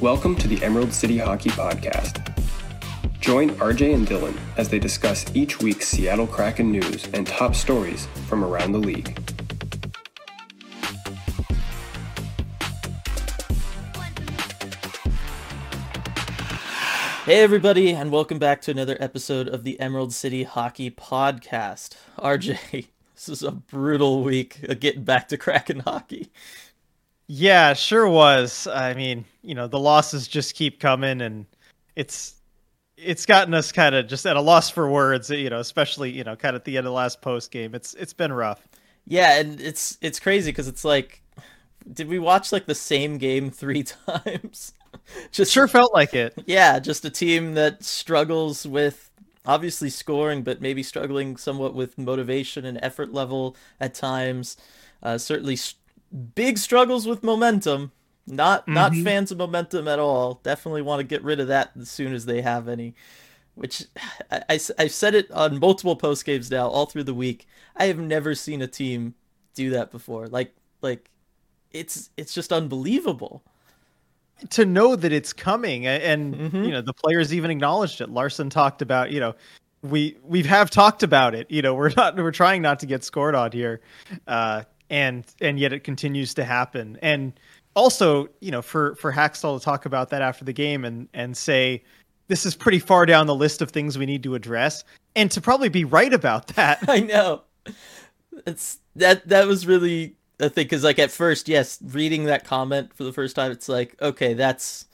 Welcome to the Emerald City Hockey Podcast. Join RJ and Dylan as they discuss each week's Seattle Kraken news and top stories from around the league. Hey, everybody, and welcome back to another episode of the Emerald City Hockey Podcast. RJ, this is a brutal week of getting back to Kraken hockey. Yeah, sure was. I mean, you know, the losses just keep coming, and it's it's gotten us kind of just at a loss for words. You know, especially you know, kind of at the end of the last post game. It's it's been rough. Yeah, and it's it's crazy because it's like, did we watch like the same game three times? just sure felt like it. Yeah, just a team that struggles with obviously scoring, but maybe struggling somewhat with motivation and effort level at times. Uh, certainly big struggles with momentum. Not mm-hmm. not fans of momentum at all. Definitely want to get rid of that as soon as they have any. Which I, I, I've said it on multiple post games now, all through the week. I have never seen a team do that before. Like like, it's it's just unbelievable to know that it's coming and mm-hmm. you know the players even acknowledged it Larsson talked about you know we we have talked about it you know we're not we're trying not to get scored on here uh, and and yet it continues to happen. And also you know for for Hakstol to talk about that after the game and and say this is pretty far down the list of things we need to address and to probably be right about that. I know. It's that that was really a thing because like at first yes reading that comment for the first time it's like okay that's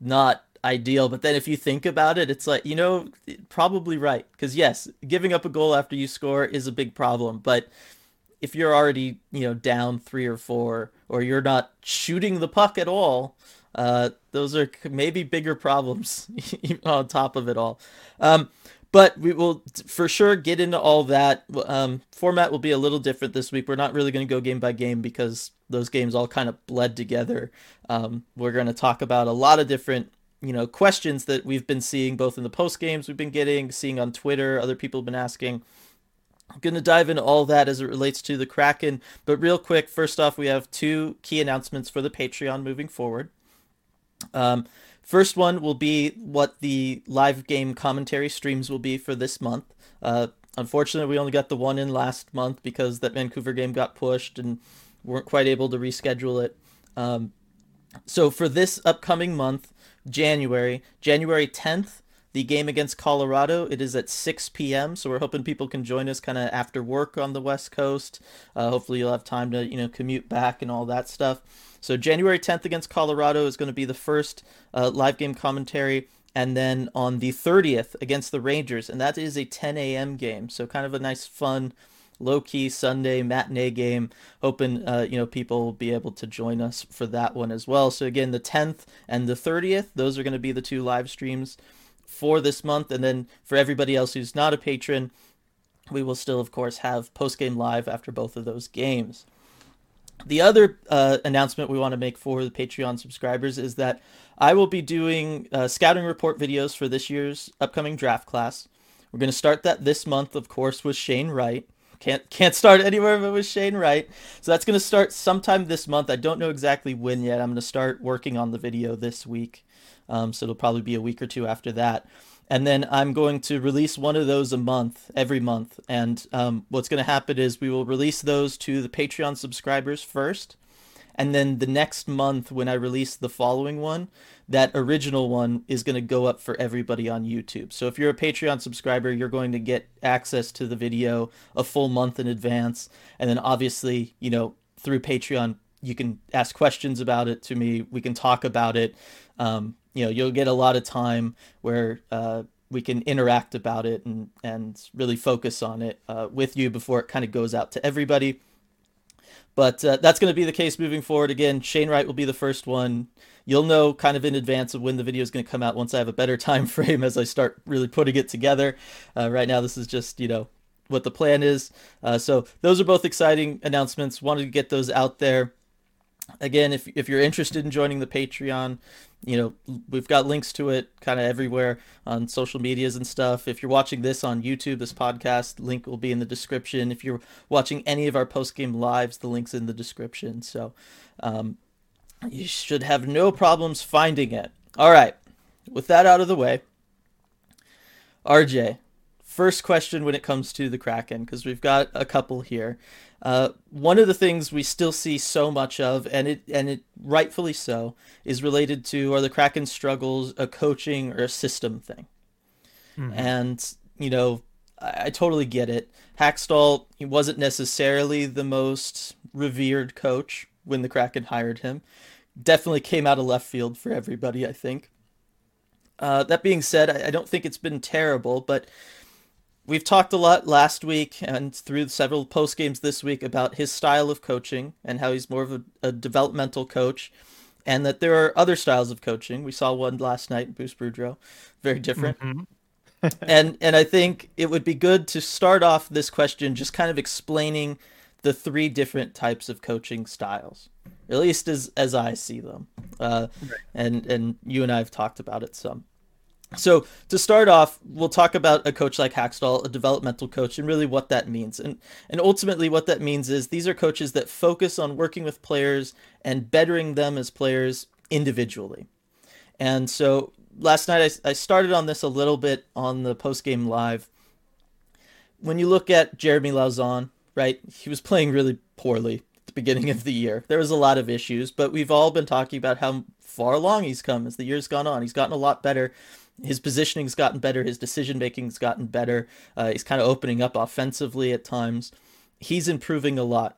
not ideal. But then if you think about it it's like you know probably right. Because yes giving up a goal after you score is a big problem but if you're already you know down three or four or you're not shooting the puck at all uh, those are maybe bigger problems on top of it all um, but we will for sure get into all that. Um, format will be a little different this week. We're not really going to go game by game because those games all kind of bled together. Um, we're going to talk about a lot of different you know questions that we've been seeing both in the post games we've been getting, seeing on Twitter, other people have been asking. I'm going to dive into all that as it relates to the Kraken. But real quick, first off, we have two key announcements for the Patreon moving forward. Um, First one will be what the live game commentary streams will be for this month. Uh, unfortunately, we only got the one in last month because that Vancouver game got pushed and weren't quite able to reschedule it. Um, so for this upcoming month, January, January 10th, the game against Colorado, it is at 6 p.m. So we're hoping people can join us kind of after work on the West Coast. Uh, hopefully, you'll have time to you know commute back and all that stuff. So January 10th against Colorado is going to be the first uh, live game commentary, and then on the 30th against the Rangers, and that is a 10 a.m. game. So kind of a nice, fun, low key Sunday matinee game. Hoping uh, you know people will be able to join us for that one as well. So again, the 10th and the 30th, those are going to be the two live streams for this month, and then for everybody else who's not a patron. We will still, of course, have post game live after both of those games. The other uh, announcement we want to make for the Patreon subscribers is that I will be doing uh, scouting report videos for this year's upcoming draft class. We're going to start that this month, of course, with Shane Wright. Can't can't start anywhere but with Shane Wright. So that's going to start sometime this month. I don't know exactly when yet. I'm going to start working on the video this week. Um, so it'll probably be a week or two after that and then I'm going to release one of those a month, every month. And um, what's going to happen is we will release those to the Patreon subscribers first, and then the next month when I release the following one, that original one is going to go up for everybody on YouTube. So if you're a Patreon subscriber, you're going to get access to the video a full month in advance, and then obviously, you know, through Patreon, you can ask questions about it to me. We can talk about it. Um, you know you'll get a lot of time where uh, we can interact about it and and really focus on it uh, with you before it kind of goes out to everybody. But uh, that's going to be the case moving forward. Again, Shane Wright will be the first one. You'll know kind of in advance of when the video is going to come out once I have a better time frame as I start really putting it together. Uh, right now, this is just you know what the plan is. Uh, so those are both exciting announcements. Wanted to get those out there again if, if you're interested in joining the patreon you know we've got links to it kind of everywhere on social medias and stuff if you're watching this on youtube this podcast link will be in the description if you're watching any of our post game lives the links in the description so um, You should have no problems finding it. All right. With that out of the way, RJ, first question when it comes to the Kraken, because we've got a couple here. Uh, one of the things we still see so much of, and it and it rightfully so, is related to are the Kraken struggles a coaching or a system thing, mm-hmm. and you know I, I totally get it. Hakstol he wasn't necessarily the most revered coach when the Kraken hired him. Definitely came out of left field for everybody, I think. Uh, that being said, I, I don't think it's been terrible, but we've talked a lot last week and through several post games this week about his style of coaching and how he's more of a, a, developmental coach, and that there are other styles of coaching. We saw one last night Bruce Boudreau, very different. Mm-hmm. and and I think it would be good to start off this question just kind of explaining the three different types of coaching styles, at least as as I see them. Uh, right. And and you and I have talked about it some. So to start off, we'll talk about a coach like Hakstol, a developmental coach, and really what that means. And and ultimately, what that means is these are coaches that focus on working with players and bettering them as players individually. And so last night I, I started on this a little bit on the post game live. When you look at Jeremy Lauzon, right, he was playing really poorly at the beginning of the year. There was a lot of issues, but we've all been talking about how far along he's come as the year's gone on. He's gotten a lot better. His positioning's gotten better. His decision making's gotten better. Uh, he's kind of opening up offensively at times. He's improving a lot.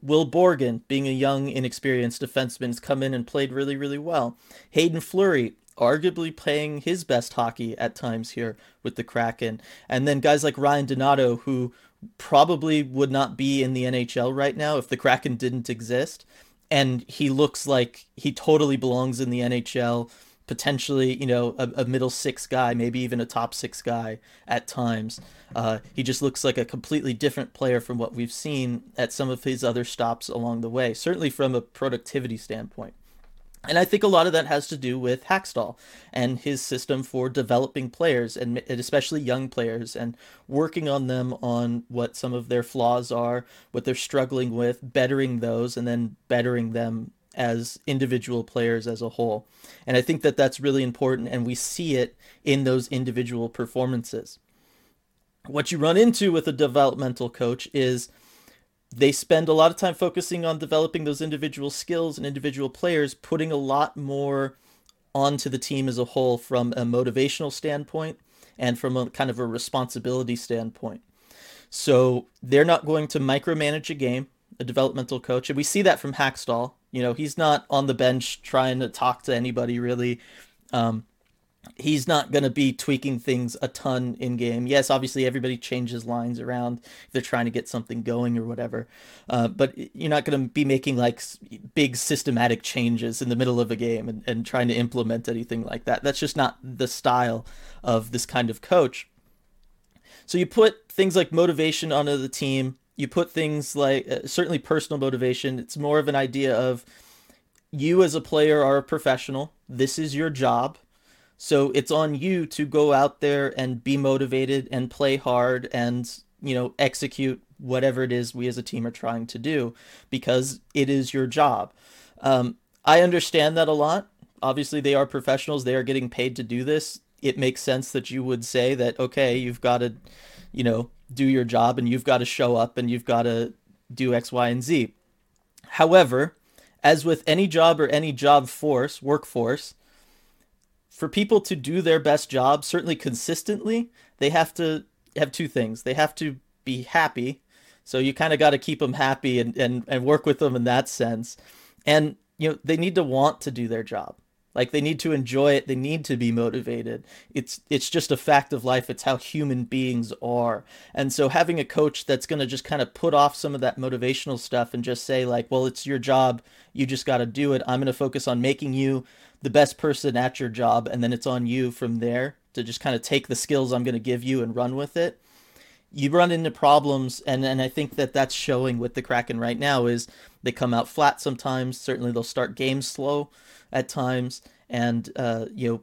Will Borgen, being a young, inexperienced defenseman, has come in and played really, really well. Haydn Fleury, arguably playing his best hockey at times here with the Kraken. And then guys like Ryan Donato, who probably would not be in the NHL right now if the Kraken didn't exist. And he looks like he totally belongs in the NHL, potentially, you know, a, a middle six guy, maybe even a top six guy at times. Uh, he just looks like a completely different player from what we've seen at some of his other stops along the way, certainly from a productivity standpoint. And I think a lot of that has to do with Hakstol and his system for developing players and especially young players and working on them on what some of their flaws are, what they're struggling with, bettering those, and then bettering them as individual players as a whole. And I think that that's really important, and we see it in those individual performances. What you run into with a developmental coach is they spend a lot of time focusing on developing those individual skills and individual players, putting a lot more onto the team as a whole from a motivational standpoint and from a kind of a responsibility standpoint. So they're not going to micromanage a game, a developmental coach. And we see that from Hakstol. You know, he's not on the bench trying to talk to anybody really. Um, he's not going to be tweaking things a ton in game. Yes, obviously everybody changes lines around if they're trying to get something going or whatever. Uh, but you're not going to be making like big systematic changes in the middle of a game and, and trying to implement anything like that. That's just not the style of this kind of coach. So you put things like motivation onto the team. You put things like uh, certainly personal motivation. It's more of an idea of you as a player are a professional. This is your job so it's on you to go out there and be motivated and play hard and, you know, execute whatever it is we as a team are trying to do because it is your job. Um, I understand that a lot. Obviously, they are professionals, they are getting paid to do this. It makes sense that you would say that, okay, you've got to, you know, do your job and you've got to show up and you've got to do X, Y, and Z. However, as with any job or any job force, workforce, for people to do their best job, certainly consistently, they have to have two things. They have to be happy. So you kind of got to keep them happy and, and, and work with them in that sense. And, you know, they need to want to do their job. Like they need to enjoy it. They need to be motivated. It's it's just a fact of life. It's how human beings are. And so having a coach that's going to just kind of put off some of that motivational stuff and just say like, well, it's your job. You just got to do it. I'm going to focus on making you the best person at your job and then it's on you from there to just kind of take the skills I'm going to give you and run with it. You run into problems and and I think that that's showing with the Kraken right now is they come out flat sometimes. Certainly they'll start games slow at times and uh, you know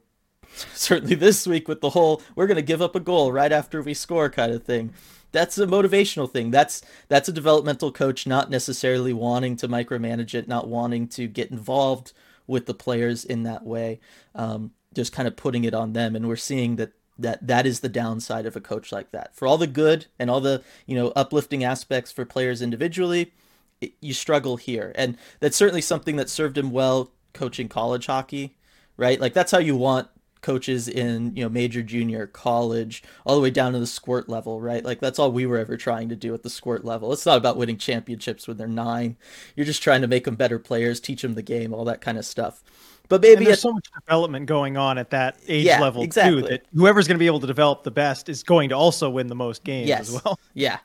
certainly this week with the whole we're going to give up a goal right after we score kind of thing. that's a motivational thing. That's that's a developmental coach not necessarily wanting to micromanage it, not wanting to get involved with the players in that way, um, just kind of putting it on them. And we're seeing that that that is the downside of a coach like that. For all the good and all the you know uplifting aspects for players individually, it, you struggle here, and that's certainly something that served him well coaching college hockey, right? Like that's how you want coaches in you know major junior college all the way down to the squirt level right? Like that's all we were ever trying to do at the squirt level. It's not about winning championships when they're nine. You're just trying to make them better players teach them the game all that kind of stuff but maybe and there's so much development going on at that age yeah, level exactly. too that whoever's going to be able to develop the best is going to also win the most games yes. as well yeah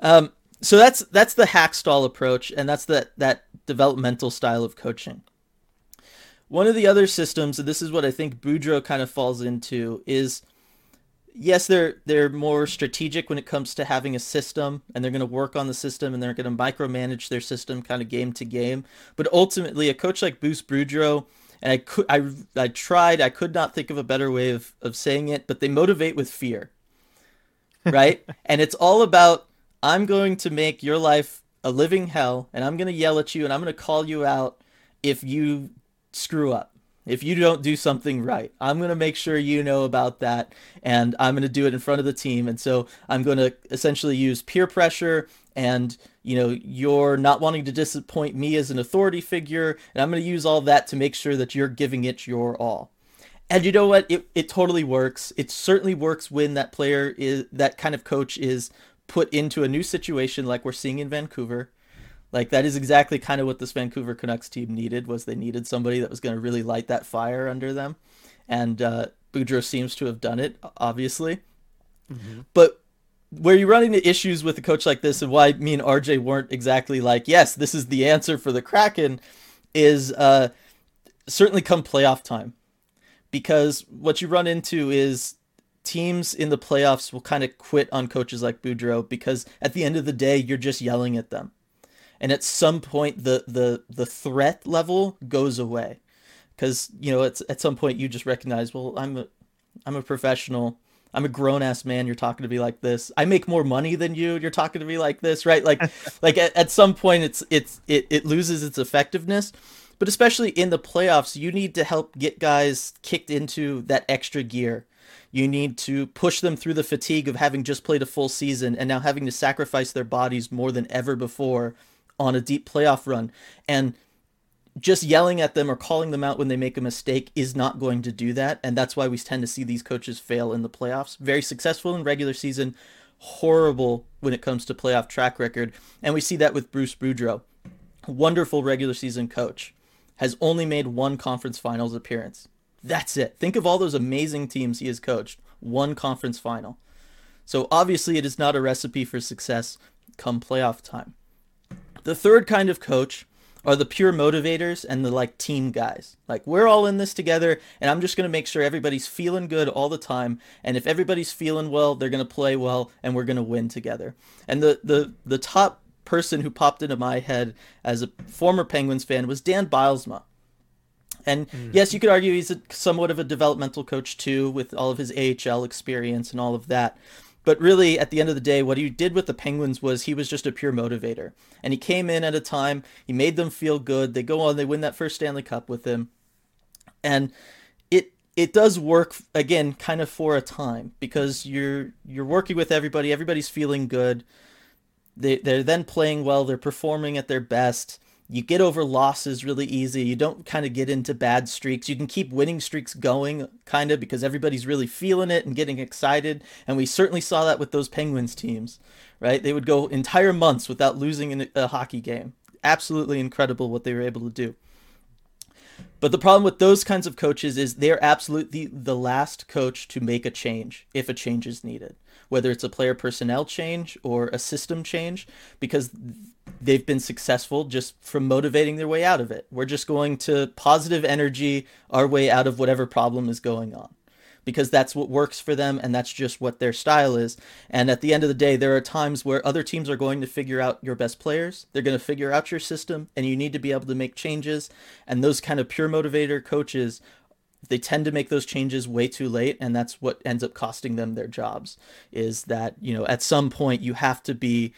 um, so that's that's the Hakstol approach and that's that that developmental style of coaching one of the other systems, and this is what I think Boudreau kind of falls into, is yes, they're they're more strategic when it comes to having a system, and they're going to work on the system, and they're going to micromanage their system kind of game to game. But ultimately, a coach like Bruce Boudreau, and I could I I tried, I could not think of a better way of of saying it, but they motivate with fear, right? and it's all about I'm going to make your life a living hell, and I'm going to yell at you, and I'm going to call you out if you screw up. If you don't do something right, I'm going to make sure you know about that and I'm going to do it in front of the team. And so I'm going to essentially use peer pressure and, you know, you're not wanting to disappoint me as an authority figure. And I'm going to use all that to make sure that you're giving it your all. And you know what? It, it totally works. It certainly works when that player is, that kind of coach is put into a new situation like we're seeing in Vancouver like that is exactly kind of what this Vancouver Canucks team needed was they needed somebody that was going to really light that fire under them, and uh, Boudreau seems to have done it, obviously. Mm-hmm. But where you run into issues with a coach like this, and why me and RJ weren't exactly like, yes, this is the answer for the Kraken, is uh, certainly come playoff time, because what you run into is teams in the playoffs will kind of quit on coaches like Boudreau because at the end of the day, you're just yelling at them and at some point the the the threat level goes away. Because you know it's at some point you just recognize well i'm a i'm a professional. I'm a grown-ass man. You're talking to me like this. I make more money than you. You're talking to me like this right? Like like at, at some point it's it's it, it loses its effectiveness. But especially in the playoffs you need to help get guys kicked into that extra gear. You need to push them through the fatigue of having just played a full season and now having to sacrifice their bodies more than ever before on a deep playoff run. And just yelling at them or calling them out when they make a mistake is not going to do that. And that's why we tend to see these coaches fail in the playoffs. Very successful in regular season, horrible when it comes to playoff track record. And we see that with Bruce Boudreau. Wonderful regular season coach. Has only made one conference finals appearance. That's it. Think of all those amazing teams he has coached. One conference final. So obviously, it is not a recipe for success come playoff time. The third kind of coach are the pure motivators and the like team guys. Like we're all in this together and I'm just going to make sure everybody's feeling good all the time and if everybody's feeling well, they're going to play well and we're going to win together. And the the the top person who popped into my head as a former Penguins fan was Dan Bylsma. And mm. yes, you could argue he's a, somewhat of a developmental coach too with all of his AHL experience and all of that. But really, at the end of the day, what he did with the Penguins was he was just a pure motivator. And he came in at a time, he made them feel good. They go on, they win that first Stanley Cup with him. And it it does work again kind of for a time because you're you're working with everybody, everybody's feeling good. They they're then playing well, they're performing at their best you get over losses really easy. You don't kind of get into bad streaks. You can keep winning streaks going, kind of, because everybody's really feeling it and getting excited. And we certainly saw that with those Penguins teams, right? They would go entire months without losing a hockey game. Absolutely incredible what they were able to do. But the problem with those kinds of coaches is they're absolutely the last coach to make a change if a change is needed, whether it's a player personnel change or a system change, because they've been successful just from motivating their way out of it. We're just going to positive energy our way out of whatever problem is going on because that's what works for them and that's just what their style is. And at the end of the day, there are times where other teams are going to figure out your best players. They're going to figure out your system and you need to be able to make changes. And those kind of pure motivator coaches they tend to make those changes way too late and that's what ends up costing them their jobs is that you know at some point you have to be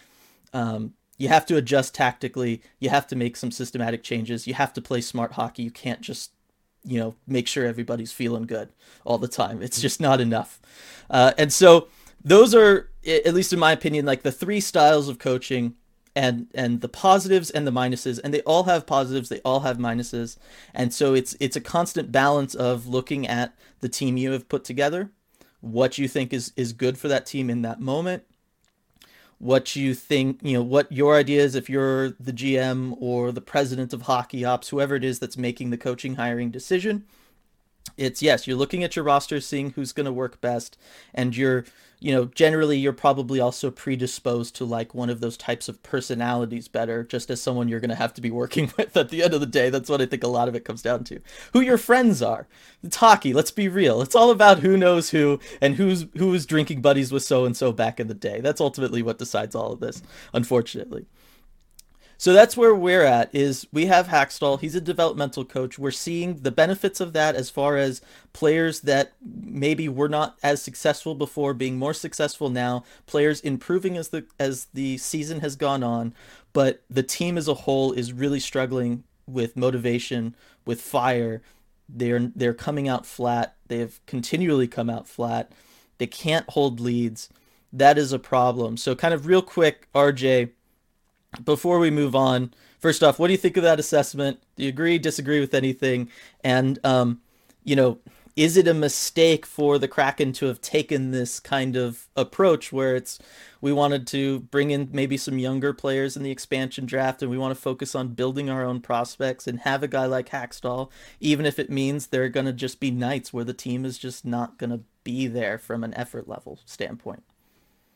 um, you have to adjust tactically you have to make some systematic changes you have to play smart hockey you can't just you know make sure everybody's feeling good all the time. It's just not enough. Uh, and so those are at least in my opinion like the three styles of coaching and and the positives and the minuses. And they all have positives they all have minuses. And so it's it's a constant balance of looking at the team you have put together what you think is is good for that team in that moment what you think you know what your idea is if you're the gm or the president of hockey ops whoever it is that's making the coaching hiring decision it's yes you're looking at your roster seeing who's going to work best and you're you know, generally you're probably also predisposed to like one of those types of personalities better, just as someone you're going to have to be working with at the end of the day. That's what I think a lot of it comes down to. Who your friends are. It's hockey. Let's be real. It's all about who knows who and who's who was drinking buddies with so and so back in the day. That's ultimately what decides all of this, unfortunately. So that's where we're at is we have Hakstol. He's a developmental coach. We're seeing the benefits of that as far as players that maybe were not as successful before being more successful now, players improving as the as the season has gone on, but the team as a whole is really struggling with motivation, with fire. They're they're coming out flat. They have continually come out flat. They can't hold leads. That is a problem. So kind of real quick, RJ, before we move on, first off, what do you think of that assessment? Do you agree, disagree with anything? And, um, you know, is it a mistake for the Kraken to have taken this kind of approach where it's we wanted to bring in maybe some younger players in the expansion draft and we want to focus on building our own prospects and have a guy like Hakstol, even if it means there are going to just be nights where the team is just not going to be there from an effort level standpoint?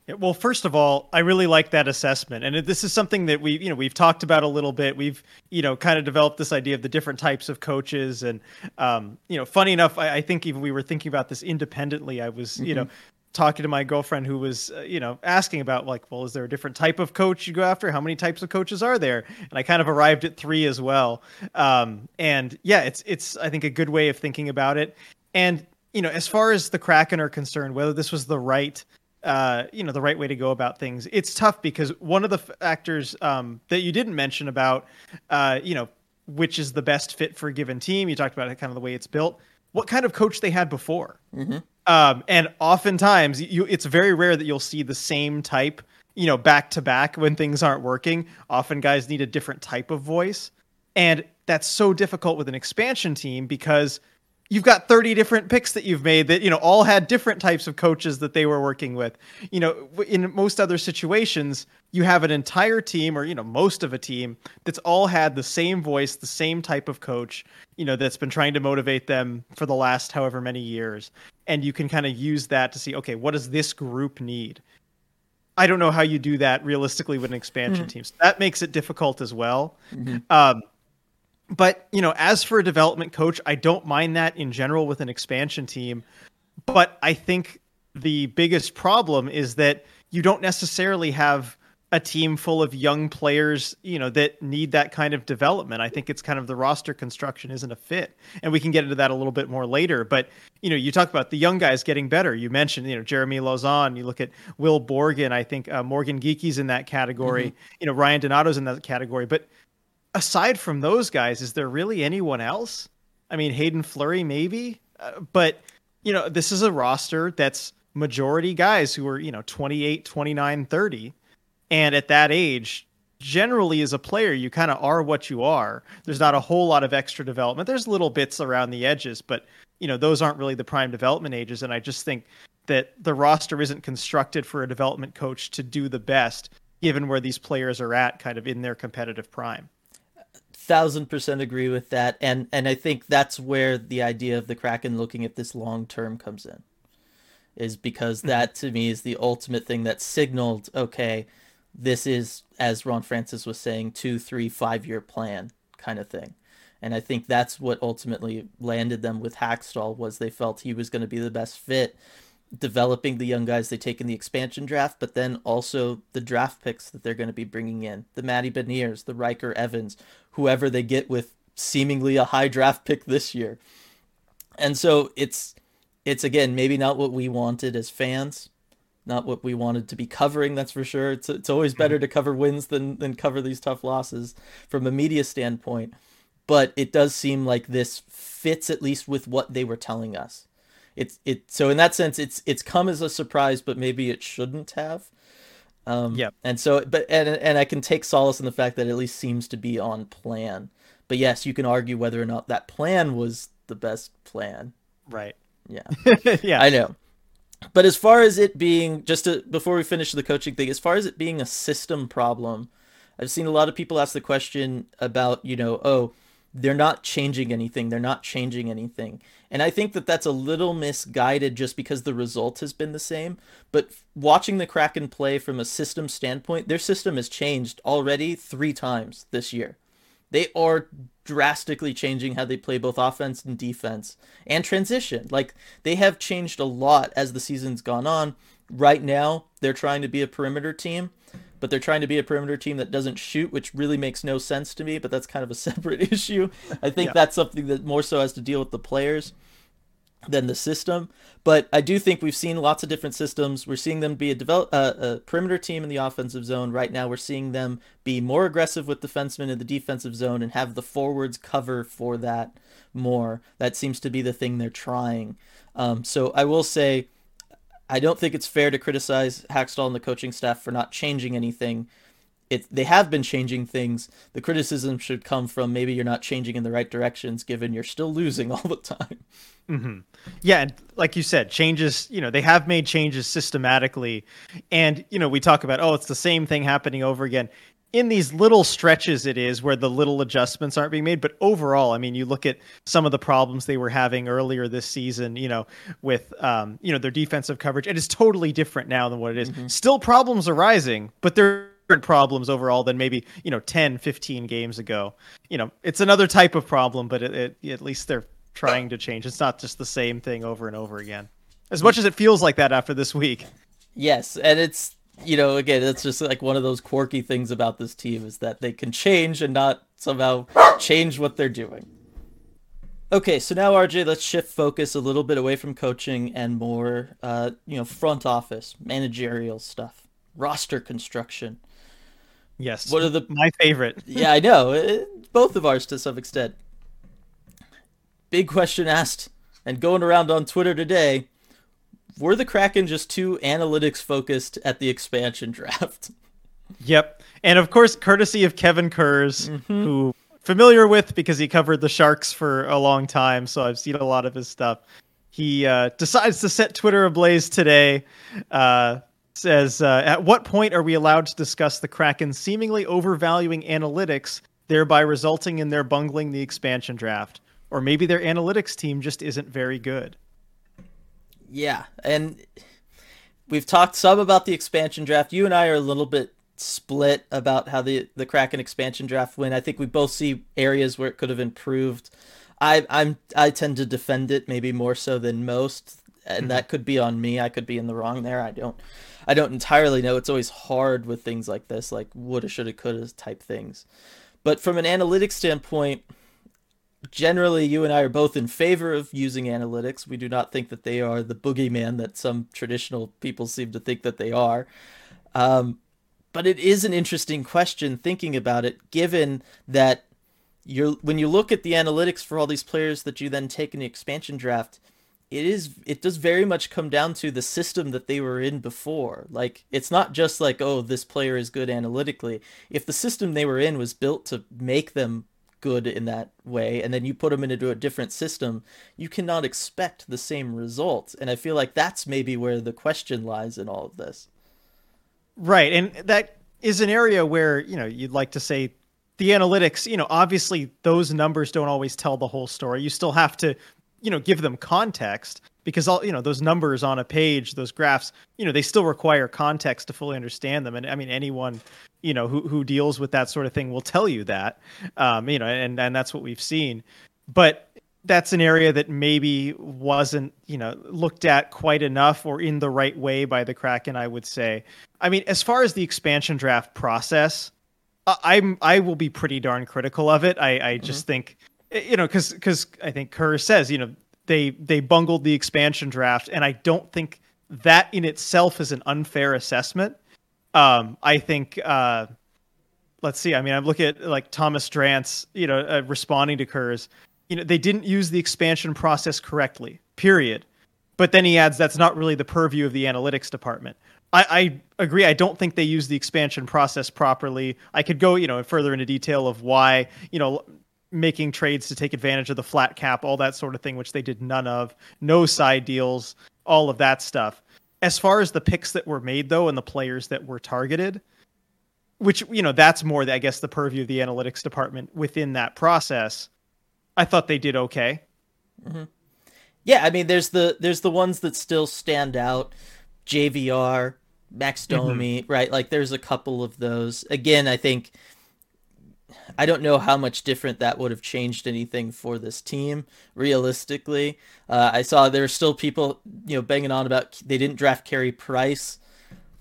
Well, first of all, I really like that assessment, and this is something that we, you know, we've talked about a little bit. We've, you know, kind of developed this idea of the different types of coaches, and, um, you know, funny enough, I, I think even we were thinking about this independently. I was, mm-hmm. you know, talking to my girlfriend who was, uh, you know, asking about like, well, is there a different type of coach you go after? How many types of coaches are there? And I kind of arrived at three as well. Um, and yeah, it's it's I think a good way of thinking about it. And you know, as far as the Kraken are concerned, whether this was the right uh, you know the right way to go about things. It's tough because one of the factors um, that you didn't mention about, uh, you know, which is the best fit for a given team. You talked about it, kind of the way it's built. What kind of coach they had before, mm-hmm. um, and oftentimes you, it's very rare that you'll see the same type, you know, back to back when things aren't working. Often guys need a different type of voice, and that's so difficult with an expansion team because you've got 30 different picks that you've made that you know all had different types of coaches that they were working with you know in most other situations you have an entire team or you know most of a team that's all had the same voice the same type of coach you know that's been trying to motivate them for the last however many years and you can kind of use that to see okay what does this group need I don't know how you do that realistically with an expansion mm-hmm. team. So that makes it difficult as well. Mm-hmm. Um, but you know, as for a development coach, I don't mind that in general with an expansion team. But I think the biggest problem is that you don't necessarily have a team full of young players, you know, that need that kind of development. I think it's kind of the roster construction isn't a fit. And we can get into that a little bit more later. But, you know, you talk about the young guys getting better. You mentioned, you know, Jeremy Lauzon. You look at Will Borgen. I think uh, Morgan Geekie's in that category. Mm-hmm. You know, Ryan Donato's in that category. But aside from those guys, is there really anyone else? I mean, Haydn Fleury maybe, uh, but you know, this is a roster that's majority guys who are, you know, 28, 29, 30. And at that age, generally as a player, you kind of are what you are. There's not a whole lot of extra development. There's little bits around the edges, but you know, those aren't really the prime development ages. And I just think that the roster isn't constructed for a development coach to do the best given where these players are at kind of in their competitive prime thousand percent agree with that, and and I think that's where the idea of the Kraken looking at this long term comes in, is because mm-hmm. that to me is the ultimate thing that signaled okay, this is as Ron Francis was saying, two, three, five year plan kind of thing. And I think that's what ultimately landed them with Hakstol was they felt he was going to be the best fit developing the young guys they take in the expansion draft, but then also the draft picks that they're going to be bringing in the Matty Beniers, the Ryker Evans, whoever they get with seemingly a high draft pick this year. And so it's it's again maybe not what we wanted as fans, not what we wanted to be covering. That's for sure. It's it's always better mm-hmm. to cover wins than than cover these tough losses from a media standpoint. But it does seem like this fits at least with what they were telling us. It's it so in that sense it's it's come as a surprise, but maybe it shouldn't have. Um, Yep. And so, but and and I can take solace in the fact that it at least seems to be on plan. But yes, you can argue whether or not that plan was the best plan. Right. Yeah. yeah. I know. But as far as it being just to, before we finish the coaching thing, as far as it being a system problem, I've seen a lot of people ask the question about, you know, oh, they're not changing anything. They're not changing anything. And I think that that's a little misguided just because the result has been the same. But watching the Kraken play from a system standpoint, their system has changed already three times this year. They are drastically changing how they play both offense and defense and transition. Like they have changed a lot as the season's gone on. Right now, they're trying to be a perimeter team, but they're trying to be a perimeter team that doesn't shoot, which really makes no sense to me, but that's kind of a separate issue. I think Yeah. that's something that more so has to deal with the players than the system. But I do think we've seen lots of different systems. We're seeing them be a develop uh, a perimeter team in the offensive zone. Right now, we're seeing them be more aggressive with defensemen in the defensive zone and have the forwards cover for that more. That seems to be the thing they're trying. Um, so I will say, I don't think it's fair to criticize Hakstol and the coaching staff for not changing anything. It, they have been changing things. The criticism should come from maybe you're not changing in the right directions, given you're still losing all the time. Mm-hmm. Yeah, and like you said, changes, you know, they have made changes systematically. And, you know, we talk about, oh, it's the same thing happening over again. In these little stretches, it is where the little adjustments aren't being made. But overall, I mean, you look at some of the problems they were having earlier this season, you know, with, um, you know, their defensive coverage. It is totally different now than what it is. Still problems arising, but they're different problems overall than maybe, you know, 10, 15 games ago. You know, it's another type of problem, but it, it, at least they're trying to change. It's not just the same thing over and over again. As much as it feels like that after this week. Yes, and it's you know again it's just like one of those quirky things about this team is that they can change and not somehow change what they're doing. Okay, so now RJ, let's shift focus a little bit away from coaching and more, uh, you know, front office, managerial stuff, roster construction. Yes. What are the my favorite? yeah, I know. It, both of ours to some extent. Big question asked and going around on Twitter today. Were the Kraken just too analytics focused at the expansion draft? Yep. And of course, courtesy of Kevin Kurz, who familiar with because he covered the Sharks for a long time, so I've seen a lot of his stuff. He uh, decides to set Twitter ablaze today. Uh, says, uh, "At what point are we allowed to discuss the Kraken seemingly overvaluing analytics, thereby resulting in their bungling the expansion draft, or maybe their analytics team just isn't very good?" Yeah, and we've talked some about the expansion draft. You and I are a little bit split about how the the Kraken expansion draft went. I think we both see areas where it could have improved. I I'm I tend to defend it maybe more so than most, and mm-hmm. that could be on me. I could be in the wrong there. I don't I don't entirely know. It's always hard with things like this, like woulda, shoulda, coulda type things. But from an analytics standpoint, generally you and I are both in favor of using analytics. We do not think that they are the boogeyman that some traditional people seem to think that they are. Um, but it is an interesting question thinking about it, given that you're when you look at the analytics for all these players that you then take in the expansion draft, it is it does very much come down to the system that they were in before. Like it's not just like oh this player is good analytically. If the system they were in was built to make them good in that way and then you put them into a different system, you cannot expect the same results. And I feel like that's maybe where the question lies in all of this. Right. And that is an area where, you know, you'd like to say the analytics, you know, obviously those numbers don't always tell the whole story. You still have to, you know, give them context because all, you know, those numbers on a page, those graphs, you know, they still require context to fully understand them. And I mean, anyone, you know, who, who deals with that sort of thing will tell you that, um, you know, and, and that's what we've seen. But that's an area that maybe wasn't, you know, looked at quite enough or in the right way by the Kraken, I would say. I mean, as far as the expansion draft process, I- I'm I will be pretty darn critical of it. I, I just think, you know, because because I think Kurz says, you know, they they bungled the expansion draft, and I don't think that in itself is an unfair assessment. Um, I think. Uh, let's see. I mean, I'm looking at like Thomas Drance, you know, uh, responding to Kurz. You know, they didn't use the expansion process correctly. Period. But then he adds that's not really the purview of the analytics department. I, I agree. I don't think they use the expansion process properly. I could go, you know, further into detail of why, you know, making trades to take advantage of the flat cap, all that sort of thing, which they did none of. No side deals, all of that stuff. As far as the picks that were made, though, and the players that were targeted, which you know that's more, I guess, the purview of the analytics department within that process. I thought they did okay. Mm-hmm. Yeah, I mean, there's the there's the ones that still stand out. JVR, Max mm-hmm. Domi, mm-hmm. right? Like, there's a couple of those. Again, I think I don't know how much different that would have changed anything for this team. Realistically, uh, I saw there are still people, you know, banging on about they didn't draft Carey Price.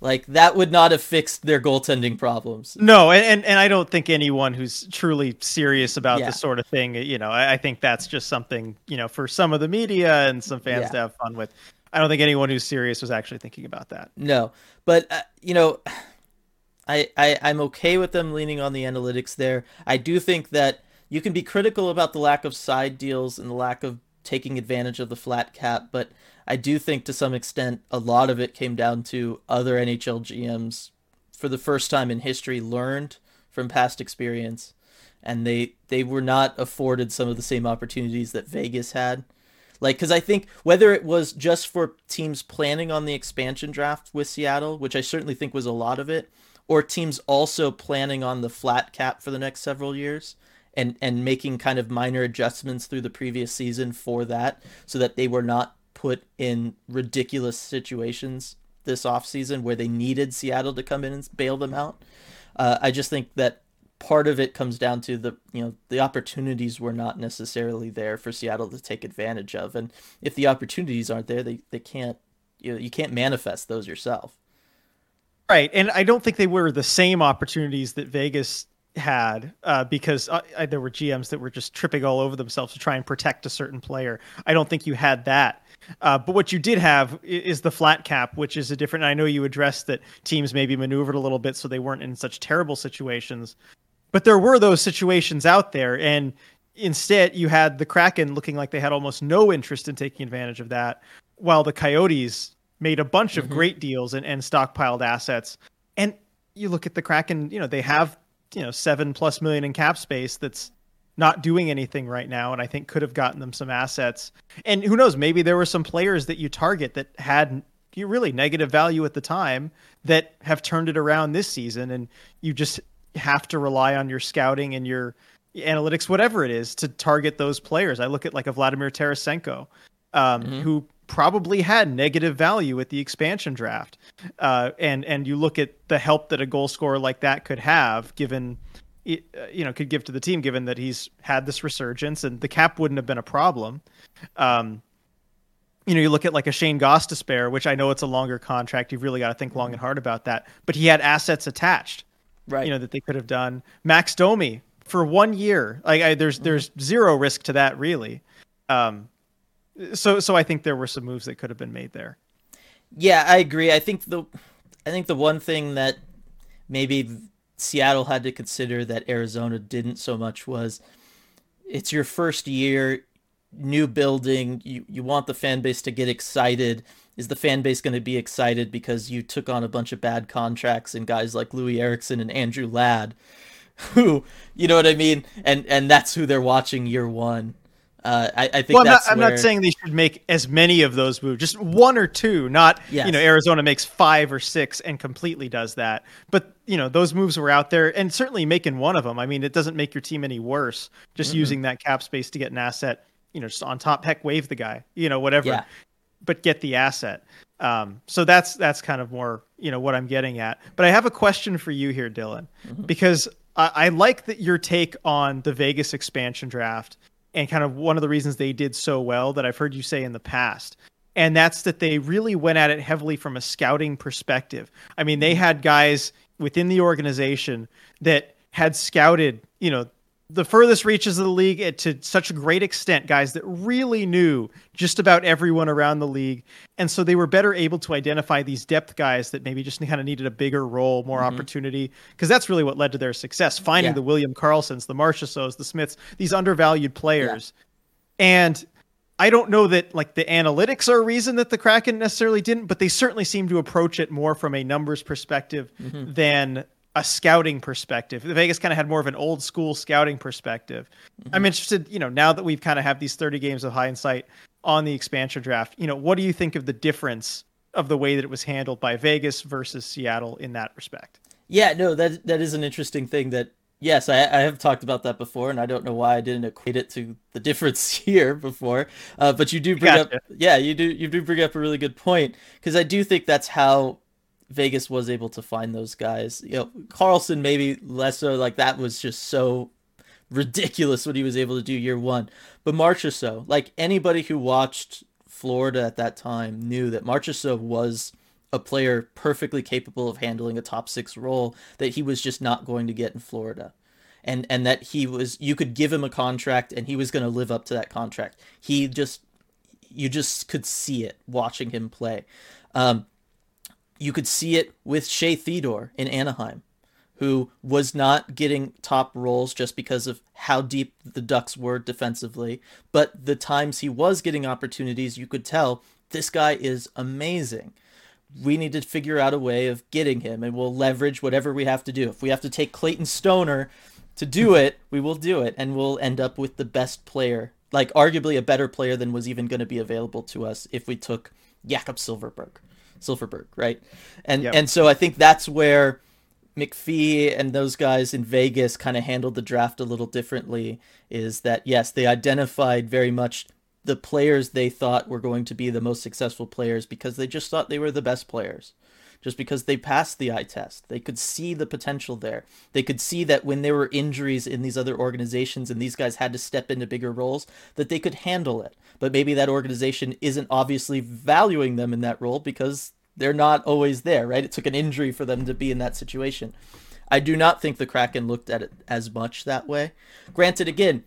Like that would not have fixed their goaltending problems. No, and and I don't think anyone who's truly serious about yeah. this sort of thing, you know, I, I, think that's just something, you know, for some of the media and some fans yeah. to have fun with. I don't think anyone who's serious was actually thinking about that. No, but uh, you know, I, I I'm okay with them leaning on the analytics there. I do think that you can be critical about the lack of side deals and the lack of taking advantage of the flat cap, but I do think to some extent a lot of it came down to other NHL GMs for the first time in history learned from past experience and they they were not afforded some of the same opportunities that Vegas had. Like cuz I think whether it was just for teams planning on the expansion draft with Seattle, which I certainly think was a lot of it, or teams also planning on the flat cap for the next several years and and making kind of minor adjustments through the previous season for that so that they were not put in ridiculous situations this offseason where they needed Seattle to come in and bail them out. Uh, I just think that part of it comes down to the you know the opportunities were not necessarily there for Seattle to take advantage of and if the opportunities aren't there they, they can't you know, you can't manifest those yourself. Right, and I don't think they were the same opportunities that Vegas had uh, because uh, there were GMs that were just tripping all over themselves to try and protect a certain player. I don't think you had that. Uh, but what you did have is the flat cap, which is a different. I know you addressed that teams maybe maneuvered a little bit so they weren't in such terrible situations, but there were those situations out there, and instead you had the Kraken looking like they had almost no interest in taking advantage of that, while the Coyotes made a bunch of mm-hmm. great deals and, and stockpiled assets. And you look at the Kraken, you know, they have, you know, seven plus million in cap space that's not doing anything right now. And I think could have gotten them some assets. And who knows, maybe there were some players that you target that had really negative value at the time that have turned it around this season. And you just have to rely on your scouting and your analytics, whatever it is, to target those players. I look at like a Vladimir Tarasenko, um, mm-hmm. who probably had negative value at the expansion draft. Uh, and and you look at the help that a goal scorer like that could have, given uh, you know, could give to the team, given that he's had this resurgence, and the cap wouldn't have been a problem. Um, you know, you look at like a Shane Gostisbehere, which I know it's a longer contract. You've really got to think long and hard about that. But he had assets attached, right? You know that they could have done. Max Domi for one year, like I, there's mm-hmm. there's zero risk to that really. Um, so so I think there were some moves that could have been made there. Yeah, I agree. I think the I think the one thing that maybe Seattle had to consider that Arizona didn't so much was it's your first year, new building, you you want the fan base to get excited. Is the fan base going to be excited because you took on a bunch of bad contracts and guys like Loui Eriksson and Andrew Ladd who, you know what I mean? And and that's who they're watching year 1. Uh, I, I, think well, I'm, not, I'm not, saying they should make as many of those moves, just one or two. Not yes. you know Arizona makes five or six and completely does that. But you know those moves were out there, and certainly making one of them. I mean, it doesn't make your team any worse just mm-hmm. using that cap space to get an asset. You know, just on top, heck, waive the guy. You know, whatever. Yeah. But get the asset. Um, so that's that's kind of more you know what I'm getting at. But I have a question for you here, Dylan, mm-hmm. because I, I like that your take on the Vegas expansion draft and kind of one of the reasons they did so well that I've heard you say in the past. And that's that they really went at it heavily from a scouting perspective. I mean, they mm-hmm. had guys within the organization that had scouted, you know, the furthest reaches of the league to such a great extent, guys that really knew just about everyone around the league. And so they were better able to identify these depth guys that maybe just kind of needed a bigger role, more mm-hmm. opportunity, because that's really what led to their success. Finding yeah. the William Karlssons, the Marchessaults, the Smiths, these undervalued players. Yeah. And I don't know that like the analytics are a reason that the Kraken necessarily didn't, but they certainly seem to approach it more from a numbers perspective mm-hmm. than a scouting perspective. The Vegas kind of had more of an old school scouting perspective. Mm-hmm. I'm interested, you know, now that we've kind of have these 30 games of hindsight on the expansion draft, you know, what do you think of the difference of the way that it was handled by Vegas versus Seattle in that respect? Yeah, no, that that is an interesting thing that yes, I, I have talked about that before, and I don't know why I didn't equate it to the difference here before. Uh, but you do bring gotcha. up, yeah, you do you do bring up a really good point because I do think that's how Vegas was able to find those guys. You know, Karlsson maybe less so. Like that was just so ridiculous what he was able to do year one. But Marchessault, like anybody who watched Florida at that time, knew that Marchessault was a player perfectly capable of handling a top six role that he was just not going to get in Florida. And and that he was you could give him a contract and he was going to live up to that contract. He just you just could see it watching him play. Um, you could see it with Shea Theodore in Anaheim, who was not getting top roles just because of how deep the Ducks were defensively. But the times he was getting opportunities, you could tell this guy is amazing. We need to figure out a way of getting him, and we'll leverage whatever we have to do. If we have to take Clayton Stoner to do it, we will do it, and we'll end up with the best player, like arguably a better player than was even going to be available to us if we took Jakob Silfverberg. Silfverberg, right? And yep. and so I think that's where McPhee and those guys in Vegas kind of handled the draft a little differently. Is that yes, they identified very much the players they thought were going to be the most successful players because they just thought they were the best players. Just because they passed the eye test. They could see the potential there. They could see that when there were injuries in these other organizations and these guys had to step into bigger roles, that they could handle it but maybe that organization isn't obviously valuing them in that role because they're not always there, right? It took an injury for them to be in that situation. I do not think the Kraken looked at it as much that way. Granted, again,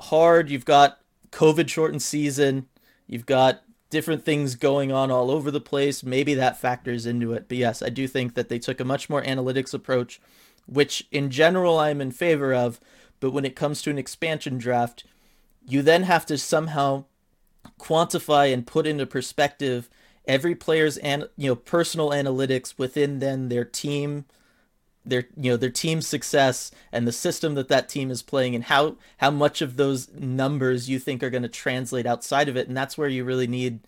hard. You've got COVID shortened season. You've got different things going on all over the place. Maybe that factors into it. But yes, I do think that they took a much more analytics approach, which in general I'm in favor of. But when it comes to an expansion draft, you then have to somehow quantify and put into perspective every player's and you know personal analytics within then their team their you know their team's success and the system that that team is playing and how how much of those numbers you think are going to translate outside of it. And that's where you really need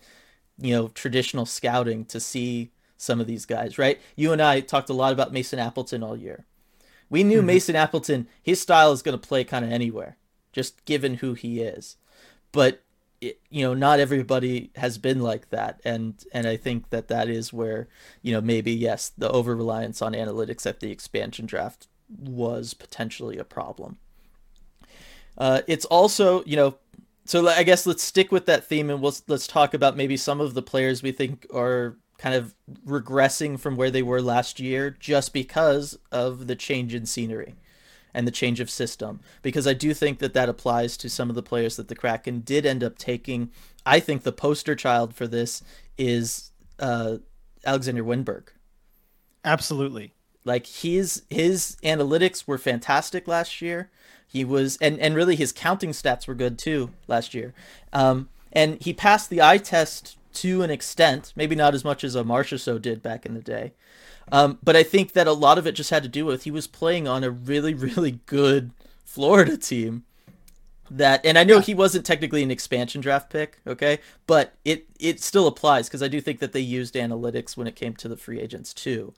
you know traditional scouting to see some of these guys right? You and i talked a lot about mason appleton all year. We knew mm-hmm. mason appleton his style is going to play kind of anywhere just given who he is. But it, you know not everybody has been like that. And and i think that that is where you know maybe yes the over reliance on analytics at the expansion draft was potentially a problem. Uh, it's also you know so i guess let's stick with that theme and we'll, let's talk about maybe some of the players we think are kind of regressing from where they were last year just because of the change in scenery and the change of system because I do think that that applies to some of the players that the Kraken did end up taking. I think the poster child for this is uh, Alexander Wennberg. Absolutely. Like his his analytics were fantastic last year. He was and and really his counting stats were good too last year. Um, and he passed the eye test to an extent, maybe not as much as a Marchessault did back in the day. Um, but I think that a lot of it just had to do with he was playing on a really, really good Florida team. That and I know he wasn't technically an expansion draft pick, okay, but it it still applies because I do think that they used analytics when it came to the free agents too.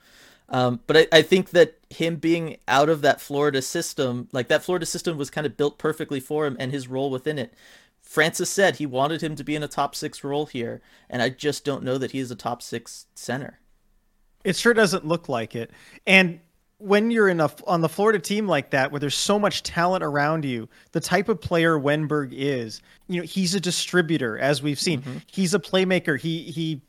Um, but I, I think that him being out of that Florida system, like that Florida system was kind of built perfectly for him and his role within it. Francis said he wanted him to be in a top six role here, and I just don't know that he is a top six center. It sure doesn't look like it. And when you're in a on the Florida team like that, where there's so much talent around you, the type of player Wennberg is, you know, he's a distributor, as we've seen. Mm-hmm. He's a playmaker. He he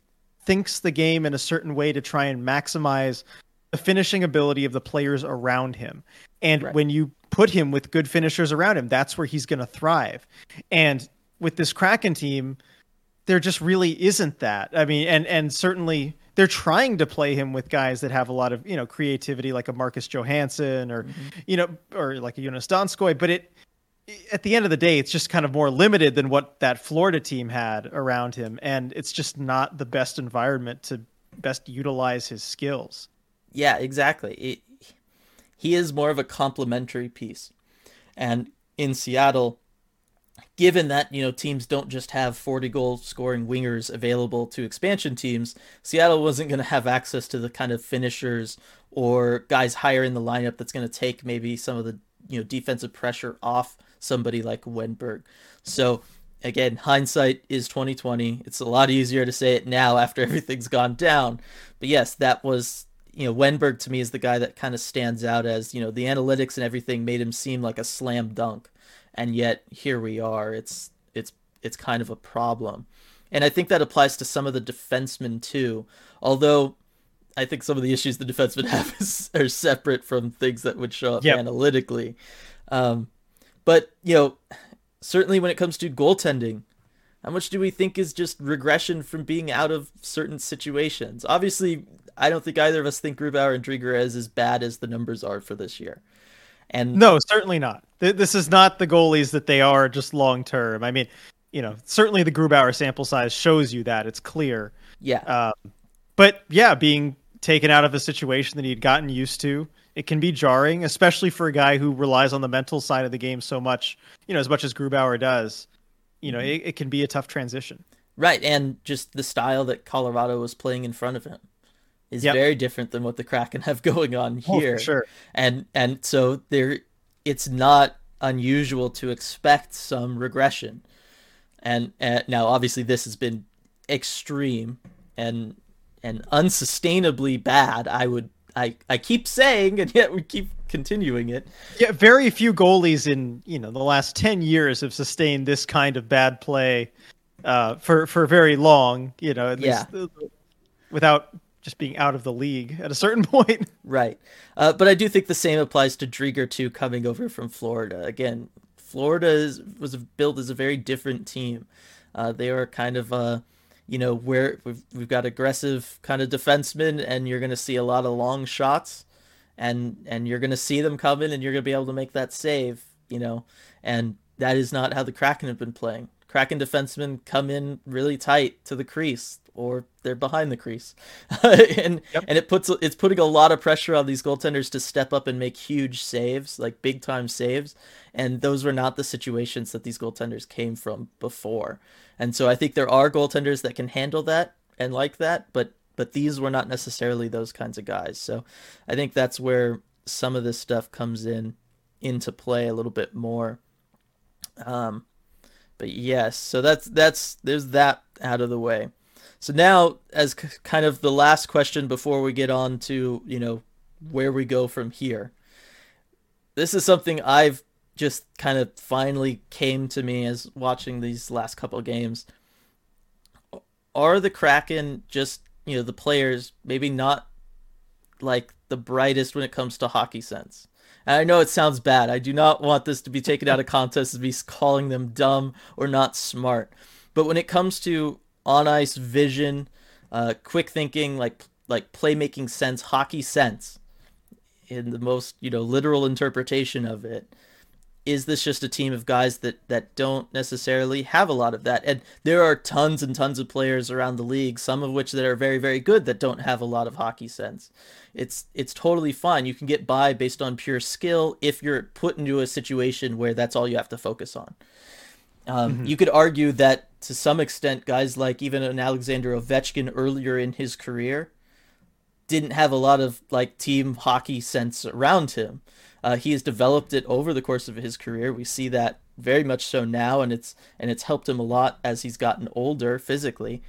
thinks the game in a certain way to try and maximize the finishing ability of the players around him. And Right. when you put him with good finishers around him, that's where he's going to thrive. And with this Kraken team, there just really isn't that. I mean, and and certainly they're trying to play him with guys that have a lot of you know creativity, like a Marcus Johansson or mm-hmm. you know or like a Joonas Donskoi. But it at the end of the day, it's just kind of more limited than what that Florida team had around him, and it's just not the best environment to best utilize his skills. Yeah, exactly. It, he is more of a complementary piece. And in Seattle, given that, you know, teams don't just have 40 goal scoring wingers available to expansion teams, Seattle wasn't going to have access to the kind of finishers or guys higher in the lineup that's going to take maybe some of the, you know, defensive pressure off somebody like Wennberg. So, again, hindsight is 2020. It's a lot easier to say it now after everything's gone down. But yes, that was you know, Wennberg to me is the guy that kind of stands out as, you know, the analytics and everything made him seem like a slam dunk. And yet here we are. It's it's it's kind of a problem. And I think that applies to some of the defensemen too. Although I think some of the issues the defensemen have is, are separate from things that would show up Yep. analytically. Um, but, you know, certainly when it comes to goaltending, how much do we think is just regression from being out of certain situations? Obviously, I don't think either of us think Grubauer and Driedger is as bad as the numbers are for this year. And No, certainly not. This is not the goalies that they are just long term. I mean, you know, certainly the Grubauer sample size shows you that it's clear. yeah, Um, but yeah, being taken out of a situation that he'd gotten used to, it can be jarring, especially for a guy who relies on the mental side of the game so much, you know, as much as Grubauer does. You know, it, it can be a tough transition. right. And just the style that Colorado was playing in front of him is Yep. very different than what the Kraken have going on Oh, for here. sure. And and so there, it's not unusual to expect some regression. And uh, now, obviously, this has been extreme and and unsustainably bad. I would I I keep saying, and yet we keep continuing it. Yeah, very few goalies in you know the last ten years have sustained this kind of bad play uh, for for very long. You know, Yeah. without just being out of the league at a certain point. Right. Uh, but I do think the same applies to Driedger too, coming over from Florida. Again, Florida is, was built as a very different team. Uh, they are kind of, uh, you know, where we've, we've got aggressive kind of defensemen, and you're going to see a lot of long shots, and and you're going to see them coming, and you're going to be able to make that save, you know, and that is not how the Kraken have been playing. Kraken defensemen come in really tight to the crease, or they're behind the crease, and Yep. and it puts it's putting a lot of pressure on these goaltenders to step up and make huge saves, like big time saves, and those were not the situations that these goaltenders came from before. And so I think there are goaltenders that can handle that and like that, but but these were not necessarily those kinds of guys. So I think that's where some of this stuff comes in into play a little bit more. Um, but yes, so that's that's there's that out of the way. So now, as kind of the last question before we get on to you know where we go from here, this is something I've just kind of finally came to me as watching these last couple of games. Are the Kraken just you know the players maybe not like the brightest when it comes to hockey sense? And I know it sounds bad. I do not want this to be taken out of context as be calling them dumb or not smart. But when it comes to on ice vision, uh, quick thinking, like like playmaking sense, hockey sense, in the most you know literal interpretation of it, is this just a team of guys that that don't necessarily have a lot of that? And there are tons and tons of players around the league, some of which that are very very good that don't have a lot of hockey sense. It's it's totally fine. You can get by based on pure skill if you're put into a situation where that's all you have to focus on. Um, You could argue that to some extent, guys like even an Alexander Ovechkin earlier in his career didn't have a lot of like team hockey sense around him. Uh, he has developed it over the course of his career. We see that very much so now, and it's and it's helped him a lot as he's gotten older physically.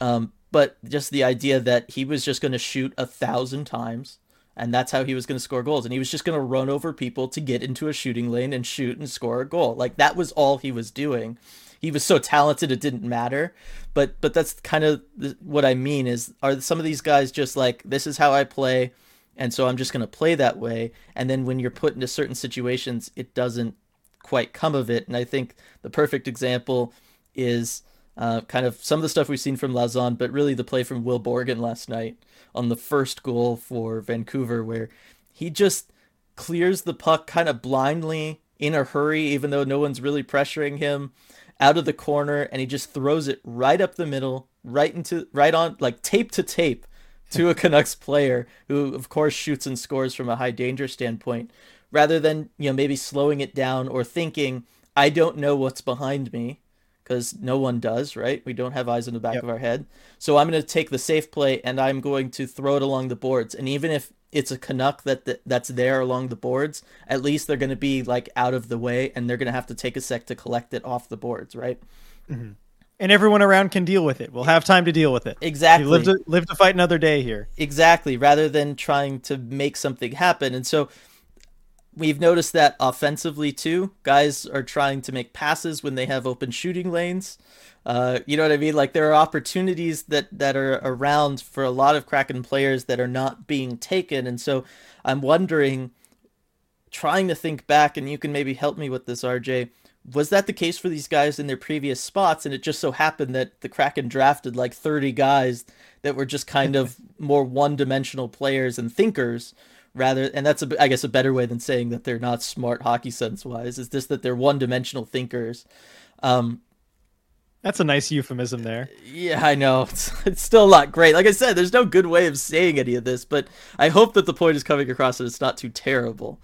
Um, but just the idea that he was just going to shoot a thousand times, and that's how he was going to score goals, and he was just going to run over people to get into a shooting lane and shoot and score a goal. Like that was all he was doing. He was so talented it didn't matter. But but that's kind of what I mean is are some of these guys just like this is how I play and so I'm just going to play that way. And then when you're put into certain situations, it doesn't quite come of it. And I think the perfect example is uh, kind of some of the stuff we've seen from Lauzon, but really the play from Will Borgen last night on the first goal for Vancouver, where he just clears the puck kind of blindly in a hurry, even though no one's really pressuring him out of the corner, and he just throws it right up the middle, right into right on like tape to tape to a Canucks player who, of course, shoots and scores from a high danger standpoint, rather than you know maybe slowing it down or thinking, I don't know what's behind me, because no one does, right? We don't have eyes in the back yep. of our head. So I'm going to take the safe play and I'm going to throw it along the boards. And even if it's a Canuck that that's there along the boards, at least they're going to be like out of the way and they're going to have to take a sec to collect it off the boards, right? Mm-hmm and everyone around can deal with it. We'll have time to deal with it. Exactly. You live to live to fight another day here. Exactly. Rather than trying to make something happen, and so we've noticed that offensively too. Guys are trying to make passes when they have open shooting lanes. Uh, you know what I mean? Like there are opportunities that that are around for a lot of Kraken players that are not being taken, and so I'm wondering, trying to think back, and you can maybe help me with this, RJ was that the case for these guys in their previous spots? And it just so happened that the Kraken drafted like 30 guys that were just kind of more one dimensional players and thinkers rather and that's a, I guess a better way than saying that they're not smart hockey sense wise is just that they're one dimensional thinkers. Um, that's a nice euphemism there. Yeah i know. It's, it's still not great. Like i said there's no good way of saying any of this but i hope that the point is coming across and it's not too terrible.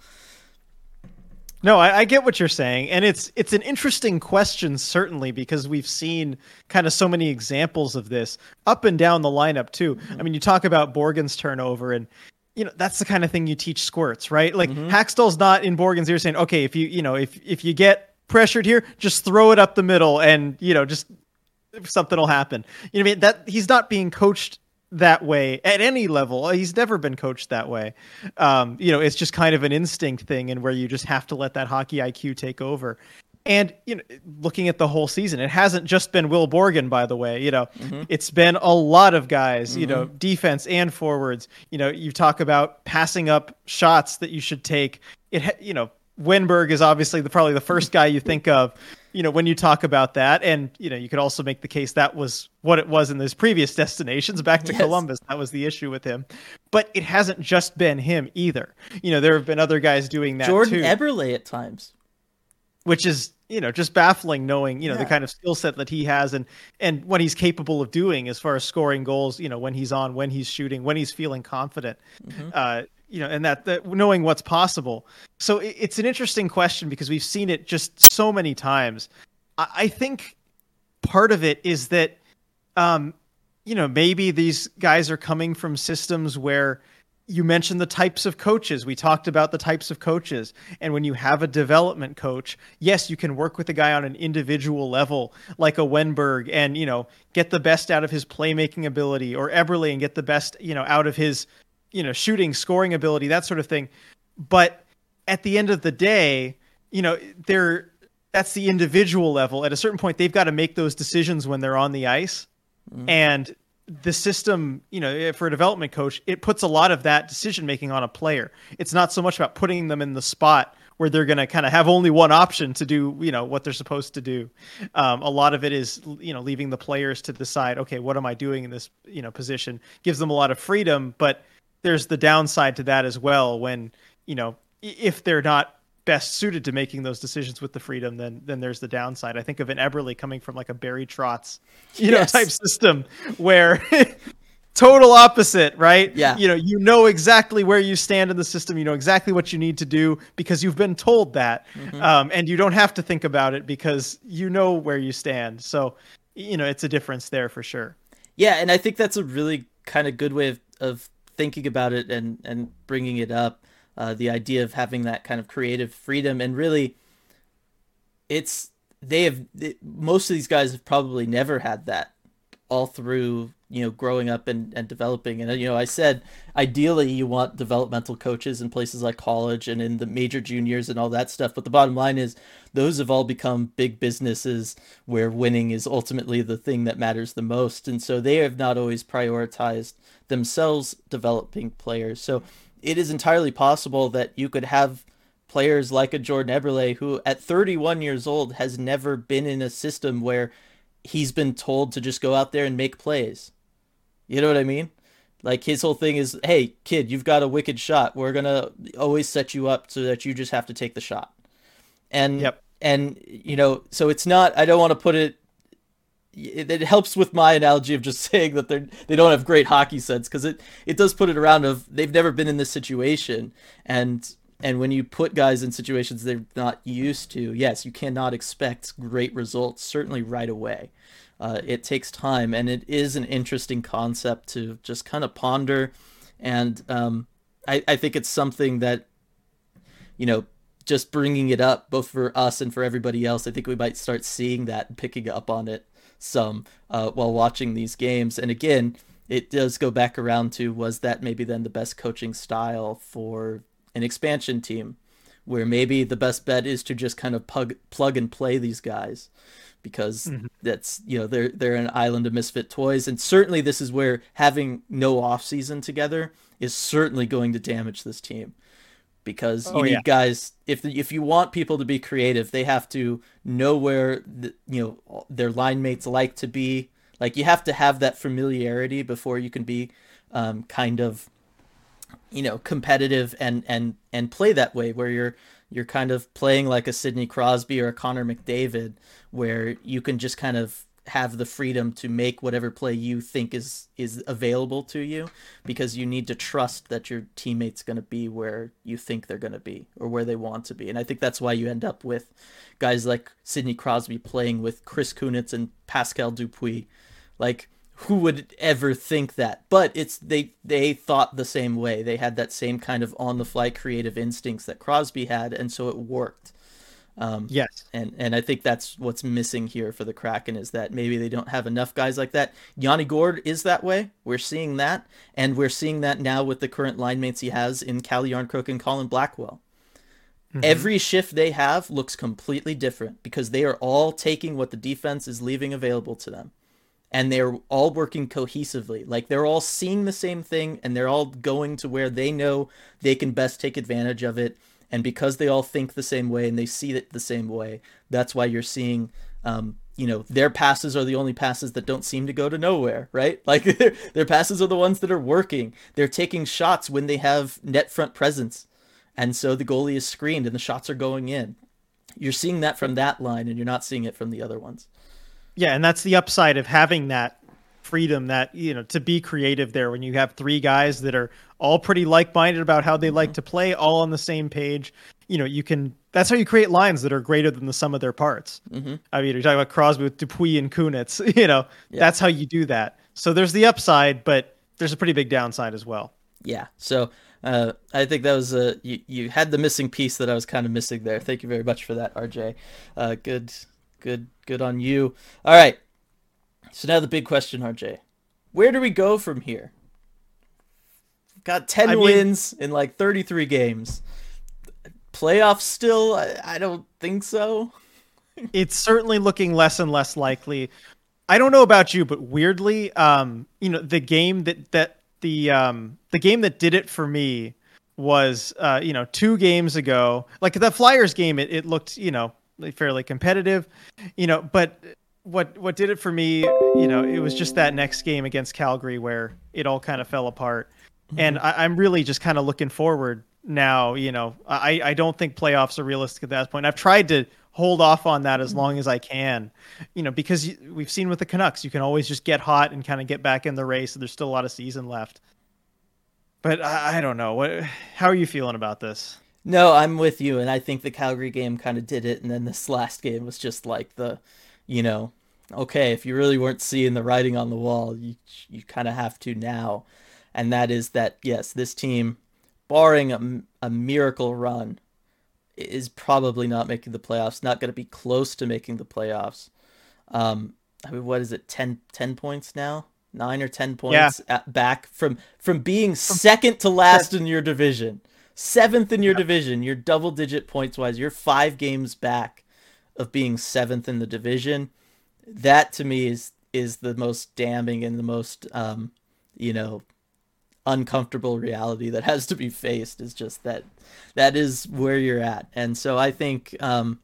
No, I, I, get what you're saying, and it's it's an interesting question certainly because we've seen kind of so many examples of this up and down the lineup too. Mm-hmm. I mean, you talk about Borgen's turnover, and you know that's the kind of thing you teach squirts, right? Like mm-hmm. Hakstol's not in Borgen's ear saying, okay, if you you know if if you get pressured here, just throw it up the middle, and you know just something will happen. You know, I mean that he's not being coached that way at any level. He's never been coached that way. Um, you know, it's just kind of an instinct thing, and where you just have to let that hockey IQ take over. And you know, looking at the whole season, it hasn't just been Will Borgen, by the way. You know, mm-hmm. it's been a lot of guys. Mm-hmm. You know, mm-hmm. defense and forwards. You know, you talk about passing up shots that you should take. It, you know, Wennberg is obviously the probably the first guy you think of you know, when you talk about that, and you know, you could also make the case that was what it was in those previous destinations back to yes. Columbus. That was the issue with him. But it hasn't just been him either. You know, there have been other guys doing that Jordan too. Eberle at times. Which is, you know, just baffling knowing, you know, yeah. the kind of skill set that he has and and what he's capable of doing as far as scoring goals, you know, when he's on, when he's shooting, when he's feeling confident. Mm-hmm. Uh, you know, and that, that knowing what's possible. So it, it's an interesting question because we've seen it just so many times. I, I think part of it is that, um, you know, maybe these guys are coming from systems where you mentioned the types of coaches. We talked about the types of coaches. And when you have a development coach, yes, you can work with a guy on an individual level, like a Wennberg, and, you know, get the best out of his playmaking ability, or Eberle and get the best, you know, out of his you know, shooting, scoring ability, that sort of thing. But at the end of the day, you know, they're that's the individual level. At a certain point, they've got to make those decisions when they're on the ice. Mm-hmm. And the system, you know, for a development coach, it puts a lot of that decision making on a player. It's not so much about putting them in the spot where they're going to kind of have only one option to do, you know, what they're supposed to do. Um, a lot of it is, you know, leaving the players to decide, okay, what am I doing in this, you know, position? Gives them a lot of freedom, but there's the downside to that as well when you know if they're not best suited to making those decisions with the freedom then then there's the downside. I think of an Eberle coming from like a barry trotz you yes. know type system where total opposite right? Yeah. You know you know exactly where you stand in the system. You know exactly what you need to do because you've been told that. Mm-hmm. um, and you don't have to think about it because you know where you stand. So you know it's a difference there for sure. Yeah and i think that's a really kind of good way of, of thinking about it and and bringing it up, uh, the idea of having that kind of creative freedom. And really, it's they have it, most of these guys have probably never had that all through you know growing up and, and developing. And you know i said ideally you want developmental coaches in places like college and in the major juniors and all that stuff. But the bottom line is those have all become big businesses where winning is ultimately the thing that matters the most. And so they have not always prioritized themselves developing players. So it is entirely possible that you could have players like a Jordan Eberle who at 31 years old has never been in a system where he's been told to just go out there and make plays. You know what I mean? Like his whole thing is, hey kid, you've got a wicked shot. We're gonna always set you up so that you just have to take the shot. And Yep. and you know, so it's not. I don't want to put it. It, helps with my analogy of just saying that they they don't have great hockey sense because it it does put it around of they've never been in this situation and and when you put guys in situations they're not used to, yes, you cannot expect great results certainly right away. Uh, it takes time, and it is an interesting concept to just kind of ponder. And um, I, I think it's something that, you know, just bringing it up both for us and for everybody else, I think we might start seeing that and picking up on it some uh, while watching these games. And again, it does go back around to was that maybe then the best coaching style for an expansion team, where maybe the best bet is to just kind of plug plug and play these guys because mm-hmm. that's you know they're they're an island of misfit toys and certainly this is where having no off season together is certainly going to damage this team because you oh, need yeah. guys if if you want people to be creative they have to know where the, you know their line mates like to be like you have to have that familiarity before you can be um, kind of you know competitive and and and play that way where you're you're kind of playing like a Sidney Crosby or a Connor McDavid where you can just kind of have the freedom to make whatever play you think is is available to you because you need to trust that your teammate's going to be where you think they're going to be or where they want to be. And i think that's why you end up with guys like sidney crosby playing with chris kunitz and pascal dupuis. Like who would ever think that? But it's they they thought the same way. They had that same kind of on the fly creative instincts that crosby had and so it worked um, yes and and i think that's what's missing here for the kraken is that maybe they don't have enough guys like that yanni gourde is that way we're seeing that and we're seeing that now with the current line mates he has in calle jarnkrok and colin blackwell mm-hmm. Every shift they have looks completely different because they are all taking what the defense is leaving available to them and they're all working cohesively. Like they're all seeing the same thing and they're all going to where they know they can best take advantage of it. And because they all think the same way and they see it the same way, that's why you're seeing, um, you know, their passes are the only passes that don't seem to go to nowhere, right? Like their, passes are the ones that are working. They're taking shots when they have net front presence. And so the goalie is screened and the shots are going in. You're seeing that from that line and you're not seeing it from the other ones. Yeah, and that's the upside of having that freedom that you know to be creative there when you have three guys that are all pretty like-minded about how they like mm-hmm. to play all on the same page you know you can that's how you create lines that are greater than the sum of their parts mm-hmm. i mean you're talking about crosby with dupuis and kunitz you know yeah. that's how you do that so there's the upside but there's a pretty big downside as well yeah so uh, I think that was a you, you had the missing piece that I was kind of missing there. Thank you very much for that, RJ. Uh, good Good, good on you. All right. So now the big question, RJ. Where do we go from here? Got 10 I wins mean, in like 33 games. Playoffs still? I, I don't think so. it's certainly looking less and less likely. I don't know about you, but weirdly, um, you know, the game that that the um the game that did it for me was uh, you know, two games ago. Like the Flyers game, it, it looked, you know, fairly competitive, you know. But what what did it for me, you know, it was just that next game against Calgary where it all kind of fell apart, mm-hmm. and I, I'm really just kind of looking forward now. You know, I I don't think playoffs are realistic at that point. I've tried to hold off on that as mm-hmm. long as I can, you know, because we've seen with the Canucks, you can always just get hot and kind of get back in the race. And There's still a lot of season left. But I, I don't know. What? How are you feeling about this? No, I'm with you, and I think the Calgary game kind of did it, and then this last game was just like the, you know, okay, if you really weren't seeing the writing on the wall, you you kind of have to now, and that is that yes, this team, barring a, a miracle run, is probably not making the playoffs. Not going to be close to making the playoffs. Um, I mean, what is it? 10, 10 points now? Nine or ten points yeah. back from from being second to last in your division seventh in your division. You're double digit points wise. You're five games back of being seventh in the division. That to me is is the most damning and the most um, you know uncomfortable reality that has to be faced is just that that is where you're at. And so I think um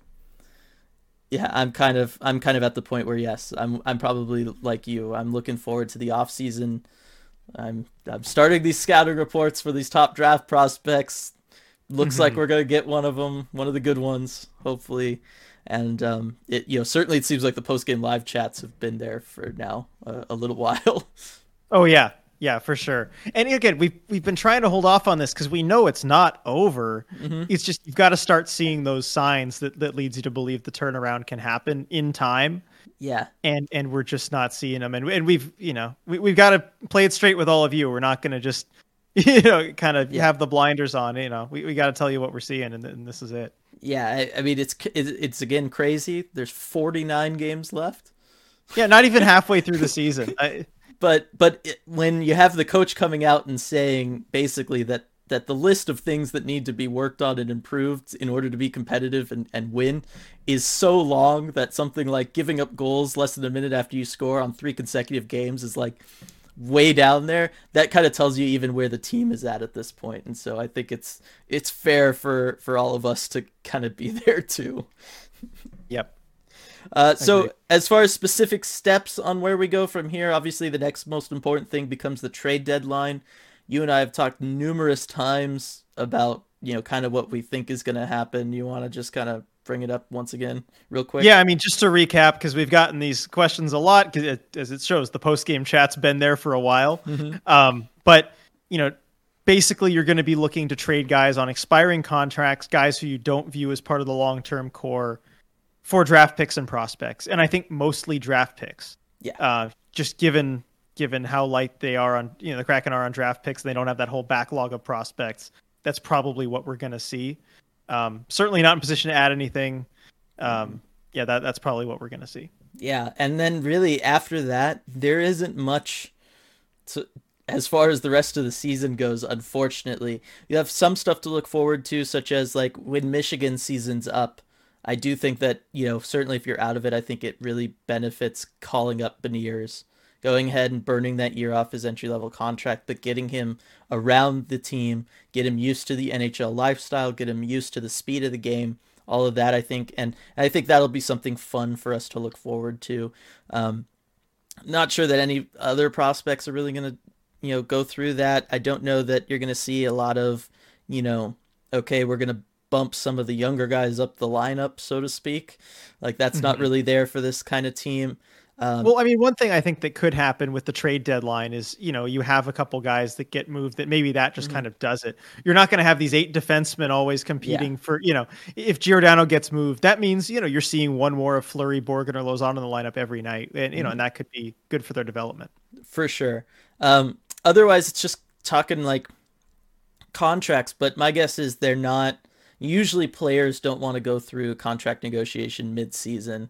yeah, I'm kind of I'm kind of at the point where yes, I'm I'm probably like you. I'm looking forward to the off season. I'm I'm starting these scouting reports for these top draft prospects. Looks mm-hmm. like we're gonna get one of them, one of the good ones, hopefully. And um, it you know certainly it seems like the post game live chats have been there for now a, a little while. Oh yeah, yeah, for sure. And again, we've we've been trying to hold off on this because we know it's not over. Mm-hmm. It's just you've got to start seeing those signs that that leads you to believe the turnaround can happen in time. Yeah. And and we're just not seeing them. And and we've you know we we've got to play it straight with all of you. We're not going to just you know kind of yeah. have the blinders on. You know we we got to tell you what we're seeing, and, and this is it. Yeah, I, I mean it's it's again crazy. There's 49 games left. Yeah, not even halfway through the season. I, but but it, when you have the coach coming out and saying basically that that the list of things that need to be worked on and improved in order to be competitive and, and win is so long that something like giving up goals less than a minute after you score on three consecutive games is like way down there that kind of tells you even where the team is at at this point. and so i think it's it's fair for for all of us to kind of be there too uh, so as far as specific steps on where we go from here, obviously the next most important thing becomes the trade deadline. You and I have talked numerous times about you know kind of what we think is going to happen. You want to just kind of bring it up once again, real quick? Yeah, I mean, just to recap, because we've gotten these questions a lot, it, as it shows, the post game chat's been there for a while. Mm-hmm. Um, but you know, basically, you're going to be looking to trade guys on expiring contracts, guys who you don't view as part of the long term core for draft picks and prospects, and I think mostly draft picks. Yeah. Uh, just given given how light they are on you know the Kraken are on draft picks, they don't have that whole backlog of prospects. That's probably what we're going to see. Um, certainly not in position to add anything. Um, yeah, that that's probably what we're going to see. Yeah, and then really after that, there isn't much to, as far as the rest of the season goes. Unfortunately, you have some stuff to look forward to, such as like when Michigan season's up I do think that, you know, certainly if you're out of it, I think it really benefits calling up Beniers, going ahead and burning that year off his entry level contract, but getting him around the team, get him used to the NHL lifestyle, get him used to the speed of the game, all of that, I think. And I think that'll be something fun for us to look forward to. Um, not sure that any other prospects are really going to, you know, go through that. I don't know that you're going to see a lot of, you know, okay, we're going to bump some of the younger guys up the lineup, so to speak. Like that's mm-hmm. not really there for this kind of team. Um, well, I mean, one thing I think that could happen with the trade deadline is, you know, you have a couple guys that get moved that maybe that just mm-hmm. kind of does it. You're not going to have these eight defensemen always competing yeah. for, you know, if Giordano gets moved, that means, you know, you're seeing one more of Fleury, Borgen, or Lauzon in the lineup every night. And, you know, mm-hmm. and that could be good for their development. For sure. Um, otherwise, it's just talking like contracts, but my guess is they're not Usually players don't want to go through contract negotiation mid-season.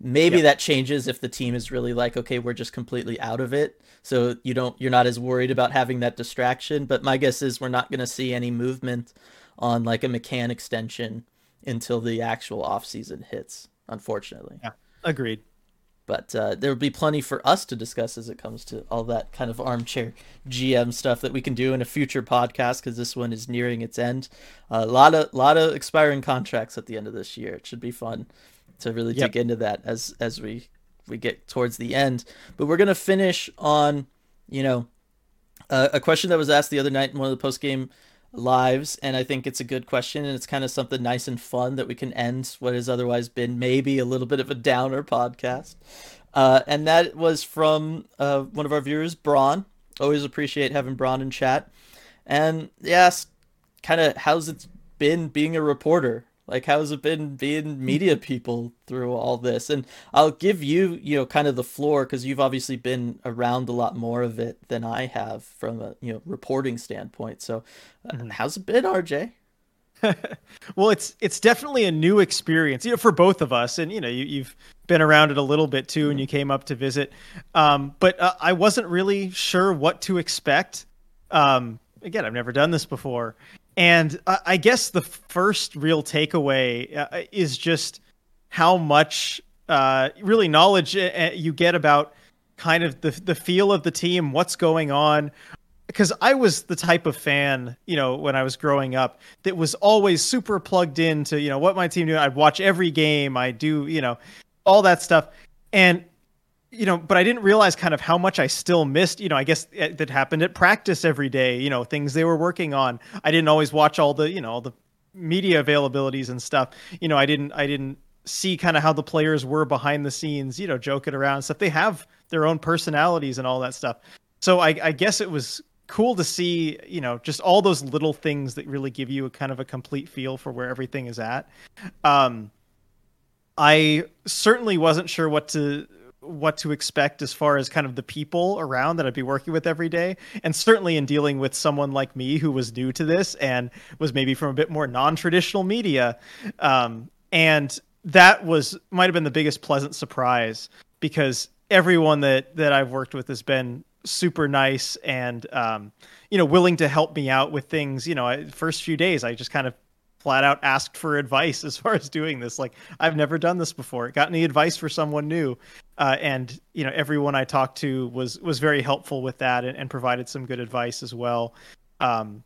Maybe yep. that changes if the team is really like, okay, we're just completely out of it. So you don't you're not as worried about having that distraction, but my guess is we're not going to see any movement on like a McCann extension until the actual offseason hits, unfortunately. Yeah. Agreed but uh, there will be plenty for us to discuss as it comes to all that kind of armchair GM stuff that we can do in a future podcast because this one is nearing its end. A lot of lot of expiring contracts at the end of this year. It should be fun to really yep. dig into that as as we we get towards the end. But we're gonna finish on you know uh, a question that was asked the other night in one of the post game lives and i think it's a good question and it's kind of something nice and fun that we can end what has otherwise been maybe a little bit of a downer podcast. Uh, and that was from uh, one of our viewers braun. Always appreciate having braun in chat. And yes kind of how's it been being a reporter like, how's it been being media people through all this? And I'll give you, you know, kind of the floor because you've obviously been around a lot more of it than I have from a, you know, reporting standpoint. So, uh, mm-hmm. how's it been, RJ? well, it's it's definitely a new experience, you know, for both of us. And you know, you, have been around it a little bit too, and you came up to visit. Um, but uh, I wasn't really sure what to expect. Um, again, I've never done this before, and I guess the first real takeaway uh, is just how much uh, really knowledge uh, uh, you get about kind of the the feel of the team, what's going on. because I was the type of fan, you know, when I was growing up that was always super plugged into, you know, what my team do. I'd watch every game. I do, you know, all that stuff. And you know, but I didn't realize kind of how much I still missed. You know, I guess that happened at practice every day. You know, things they were working on. I didn't always watch all the, you know, all the media availabilities and stuff. You know, I didn't, I didn't see kind of how the players were behind the scenes. You know, joking around stuff. They have their own personalities and all that stuff. So I, I guess it was cool to see. You know, just all those little things that really give you a kind of a complete feel for where everything is at. Um, I certainly wasn't sure what to what to expect as far as kind of the people around that I'd be working with every day. And certainly in dealing with someone like me who was new to this and was maybe from a bit more non traditional media. Um, and that was might have been the biggest pleasant surprise because everyone that that I've worked with has been super nice and um, you know willing to help me out with things you know I, first few days i just kind of flat out asked for advice as far as doing this. Like I've never done this before. Got any advice for someone new? Uh, and you know, everyone I talked to was was very helpful with that and, and provided some good advice as well. Um,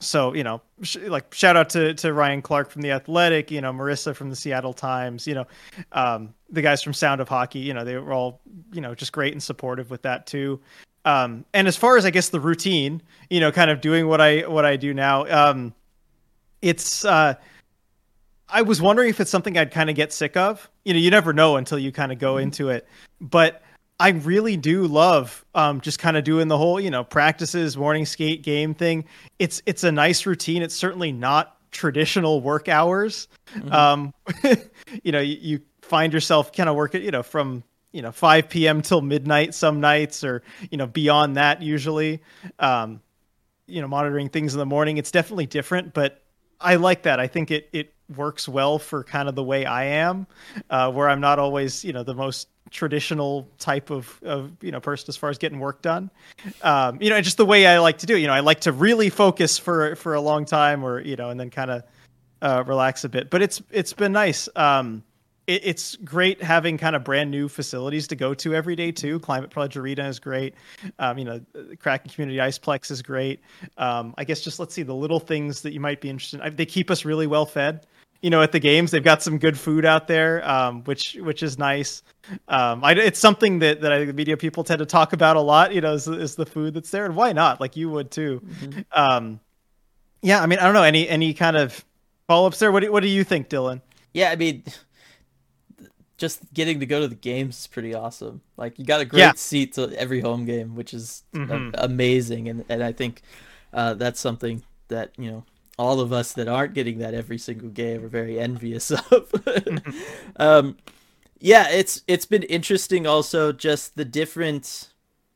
so you know, sh- like shout out to to Ryan Clark from the Athletic, you know, Marissa from the Seattle Times, you know, um, the guys from Sound of Hockey. You know, they were all you know just great and supportive with that too. Um, and as far as I guess the routine, you know, kind of doing what I what I do now. Um, it's uh I was wondering if it's something I'd kind of get sick of. You know, you never know until you kind of go mm-hmm. into it. But I really do love um, just kind of doing the whole, you know, practices, morning skate game thing. It's it's a nice routine. It's certainly not traditional work hours. Mm-hmm. Um, you know, you, you find yourself kind of working, you know, from you know 5 p.m. till midnight some nights, or you know beyond that usually. Um, you know, monitoring things in the morning. It's definitely different, but I like that. I think it it works well for kind of the way I am, uh, where I'm not always you know the most traditional type of of you know person as far as getting work done. Um, you know, just the way I like to do. It. You know, I like to really focus for for a long time, or you know, and then kind of uh, relax a bit. But it's it's been nice. Um, it, it's great having kind of brand new facilities to go to every day too. Climate Pledge Arena is great. Um, you know, Kraken Community Iceplex is great. Um, I guess just let's see the little things that you might be interested in. They keep us really well fed. You know, at the games, they've got some good food out there, um, which which is nice. Um, I, it's something that that I, the media people tend to talk about a lot. You know, is, is the food that's there, and why not? Like you would too. Mm-hmm. Um, yeah, I mean, I don't know any any kind of follow ups there. What do, what do you think, Dylan? Yeah, I mean, just getting to go to the games is pretty awesome. Like you got a great yeah. seat to every home game, which is mm-hmm. amazing, and and I think uh, that's something that you know all of us that aren't getting that every single game are very envious of. mm-hmm. um, yeah, it's it's been interesting also just the different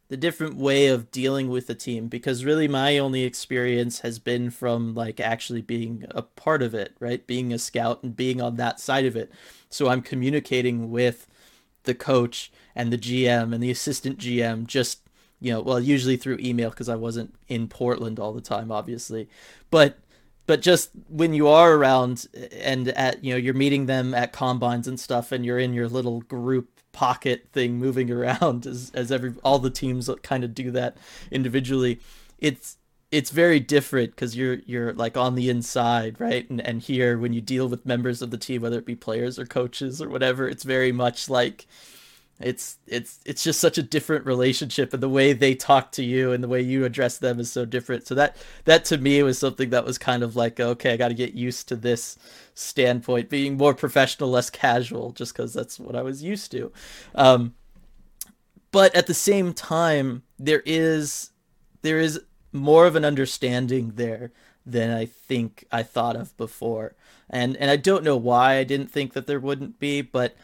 the different way of dealing with the team because really my only experience has been from like actually being a part of it, right? Being a scout and being on that side of it. So I'm communicating with the coach and the GM and the assistant GM just you know, well, usually through email because I wasn't in Portland all the time, obviously. But but just when you are around eh, and at you know you're meeting them at combines and stuff, and you're in your little group pocket thing moving around as as every all the teams kind of do that individually. It's it's very different because you're you're like on the inside, right? And and here when you deal with members of the team, whether it be players or coaches or whatever, it's very much like it's it's it's just such a different relationship and the way they talk to you and the way you address them is so different. So that that to me was something that was kind of like okay i got to get used to this standpoint being more professional less casual just because that's what i was used to. Um, but at the same time there is there is more of an understanding there than i think i thought of before. And and i don't know why i didn't think that there wouldn't be but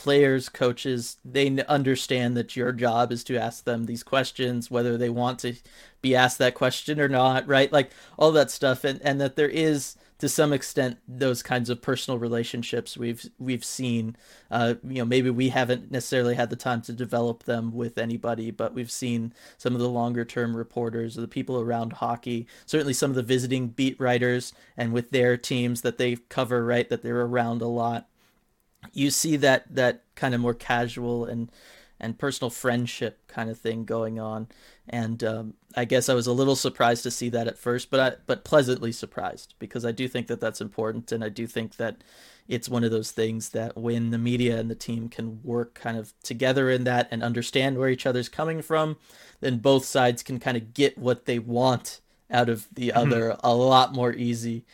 players, coaches, they understand that your job is to ask them these questions, whether they want to be asked that question or not, right? Like all that stuff, and and that there is to some extent those kinds of personal relationships we've we've seen. Uh, you know, maybe we haven't necessarily had the time to develop them with anybody, but we've seen some of the longer term reporters or the people around hockey. Certainly, some of the visiting beat writers and with their teams that they cover, right, that they're around a lot you see that that kind of more casual and and personal friendship kind of thing going on. And um, I guess I was a little surprised to see that at first, but I, but pleasantly surprised because I do think that that's important, and I do think that it's one of those things that when the media and the team can work kind of together in that and understand where each other's coming from, then both sides can kind of get what they want out of the mm-hmm. other a lot more easy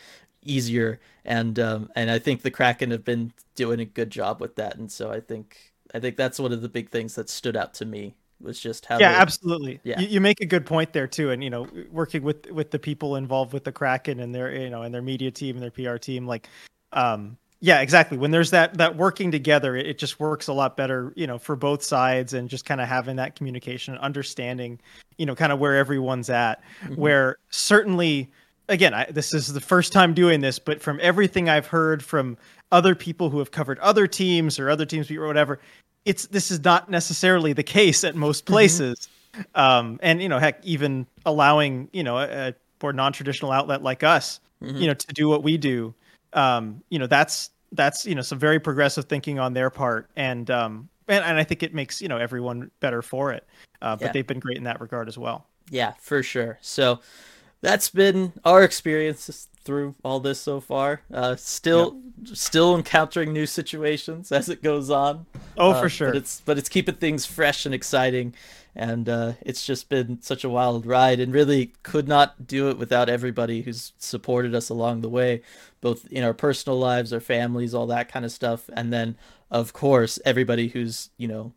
easier and um, and I think the Kraken have been doing a good job with that and so I think I think that's one of the big things that stood out to me was just how yeah they, absolutely. Yeah. You, you, make a good point there too and you know working with with the people involved with the Kraken and their you know and their media team and their PR team like um yeah exactly. When there's that that working together it, it just works a lot better you know for both sides and just kind of having that communication and understanding you know kind of where everyone's at. Mm-hmm. where certainly again I, this is the first time doing this but from everything i've heard from other people who have covered other teams or other teams or whatever it's this is not necessarily the case at most mm-hmm. places mm-hmm. um and you know heck even allowing you know a, a more non-traditional outlet like us mm-hmm. you know to do what we do um you know that's that's you know some very progressive thinking on their part, and um, and, and I think it makes you know everyone better for it. Uh, but yeah. they've been great in that regard as well. Yeah, for sure. So that's been our experiences through all this so far. Uh, still, yep. still encountering new situations as it goes on. Oh, uh, for sure. But it's but it's keeping things fresh and exciting, and uh, it's just been such a wild ride and really could not do it without everybody who's supported us along the way both in our personal lives our families all that kind of stuff and then of course everybody who's you know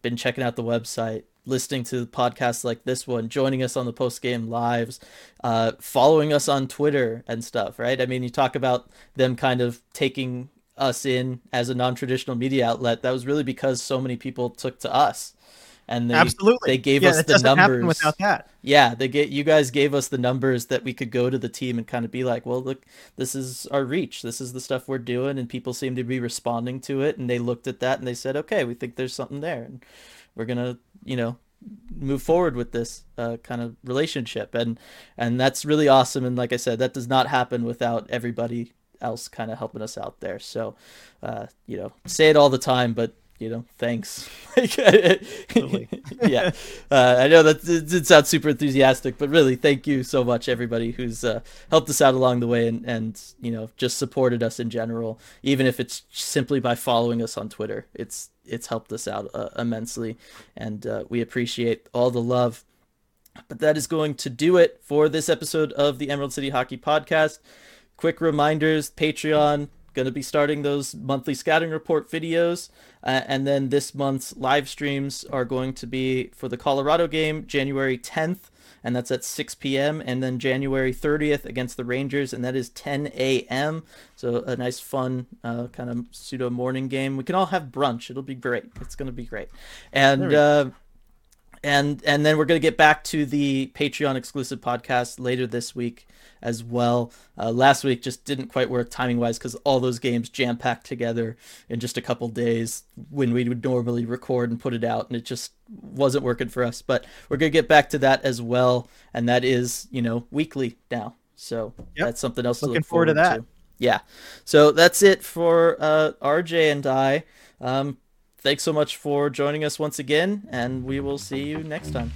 been checking out the website listening to podcasts like this one joining us on the post game lives uh, following us on twitter and stuff right? I mean you talk about them kind of taking us in as a non-traditional media outlet. That was really because so many people took to us. And they absolutely. they gave yeah, us the numbers. without that. Yeah, they get you guys gave us the numbers that we could go to the team and kind of be like, well, look, this is our reach. This is the stuff we're doing, and people seem to be responding to it. And they looked at that and they said, okay, we think there's something there, and we're gonna, you know, move forward with this uh, kind of relationship. And and that's really awesome. And like i said that does not happen without everybody else kind of helping us out there. So uh, you know say it all the time but you know, thanks. yeah, uh, I know that it, it sounds super enthusiastic, but really, thank you so much, everybody who's uh, helped us out along the way and, and you know just supported us in general, even if it's simply by following us on Twitter. It's it's helped us out uh, immensely, and uh, we appreciate all the love. But that is going to do it for this episode of the Emerald City Hockey Podcast. Quick reminders: Patreon going to be starting those monthly scouting report videos. Uh, and then this month's live streams are going to be for the Colorado game, January 10th, and that's at 6 p.m. And then January 30th against the Rangers, and that is 10 a.m. So a nice, fun kind of pseudo morning game. We can all have brunch. It'll be great. It's going to be great. And uh, and and then we're going to get back to the Patreon exclusive podcast later this week as well. Uh, last week just didn't quite work timing wise because all those games jam packed together in just a couple days when we would normally record and put it out, and it just wasn't working for us. But we're gonna get back to that as well, and that is you know weekly now. So yep. that's something else Looking to look forward, forward to that. To. Yeah. So that's it for uh, RJ and I. Um, thanks so much for joining us once again, and we will see you next time.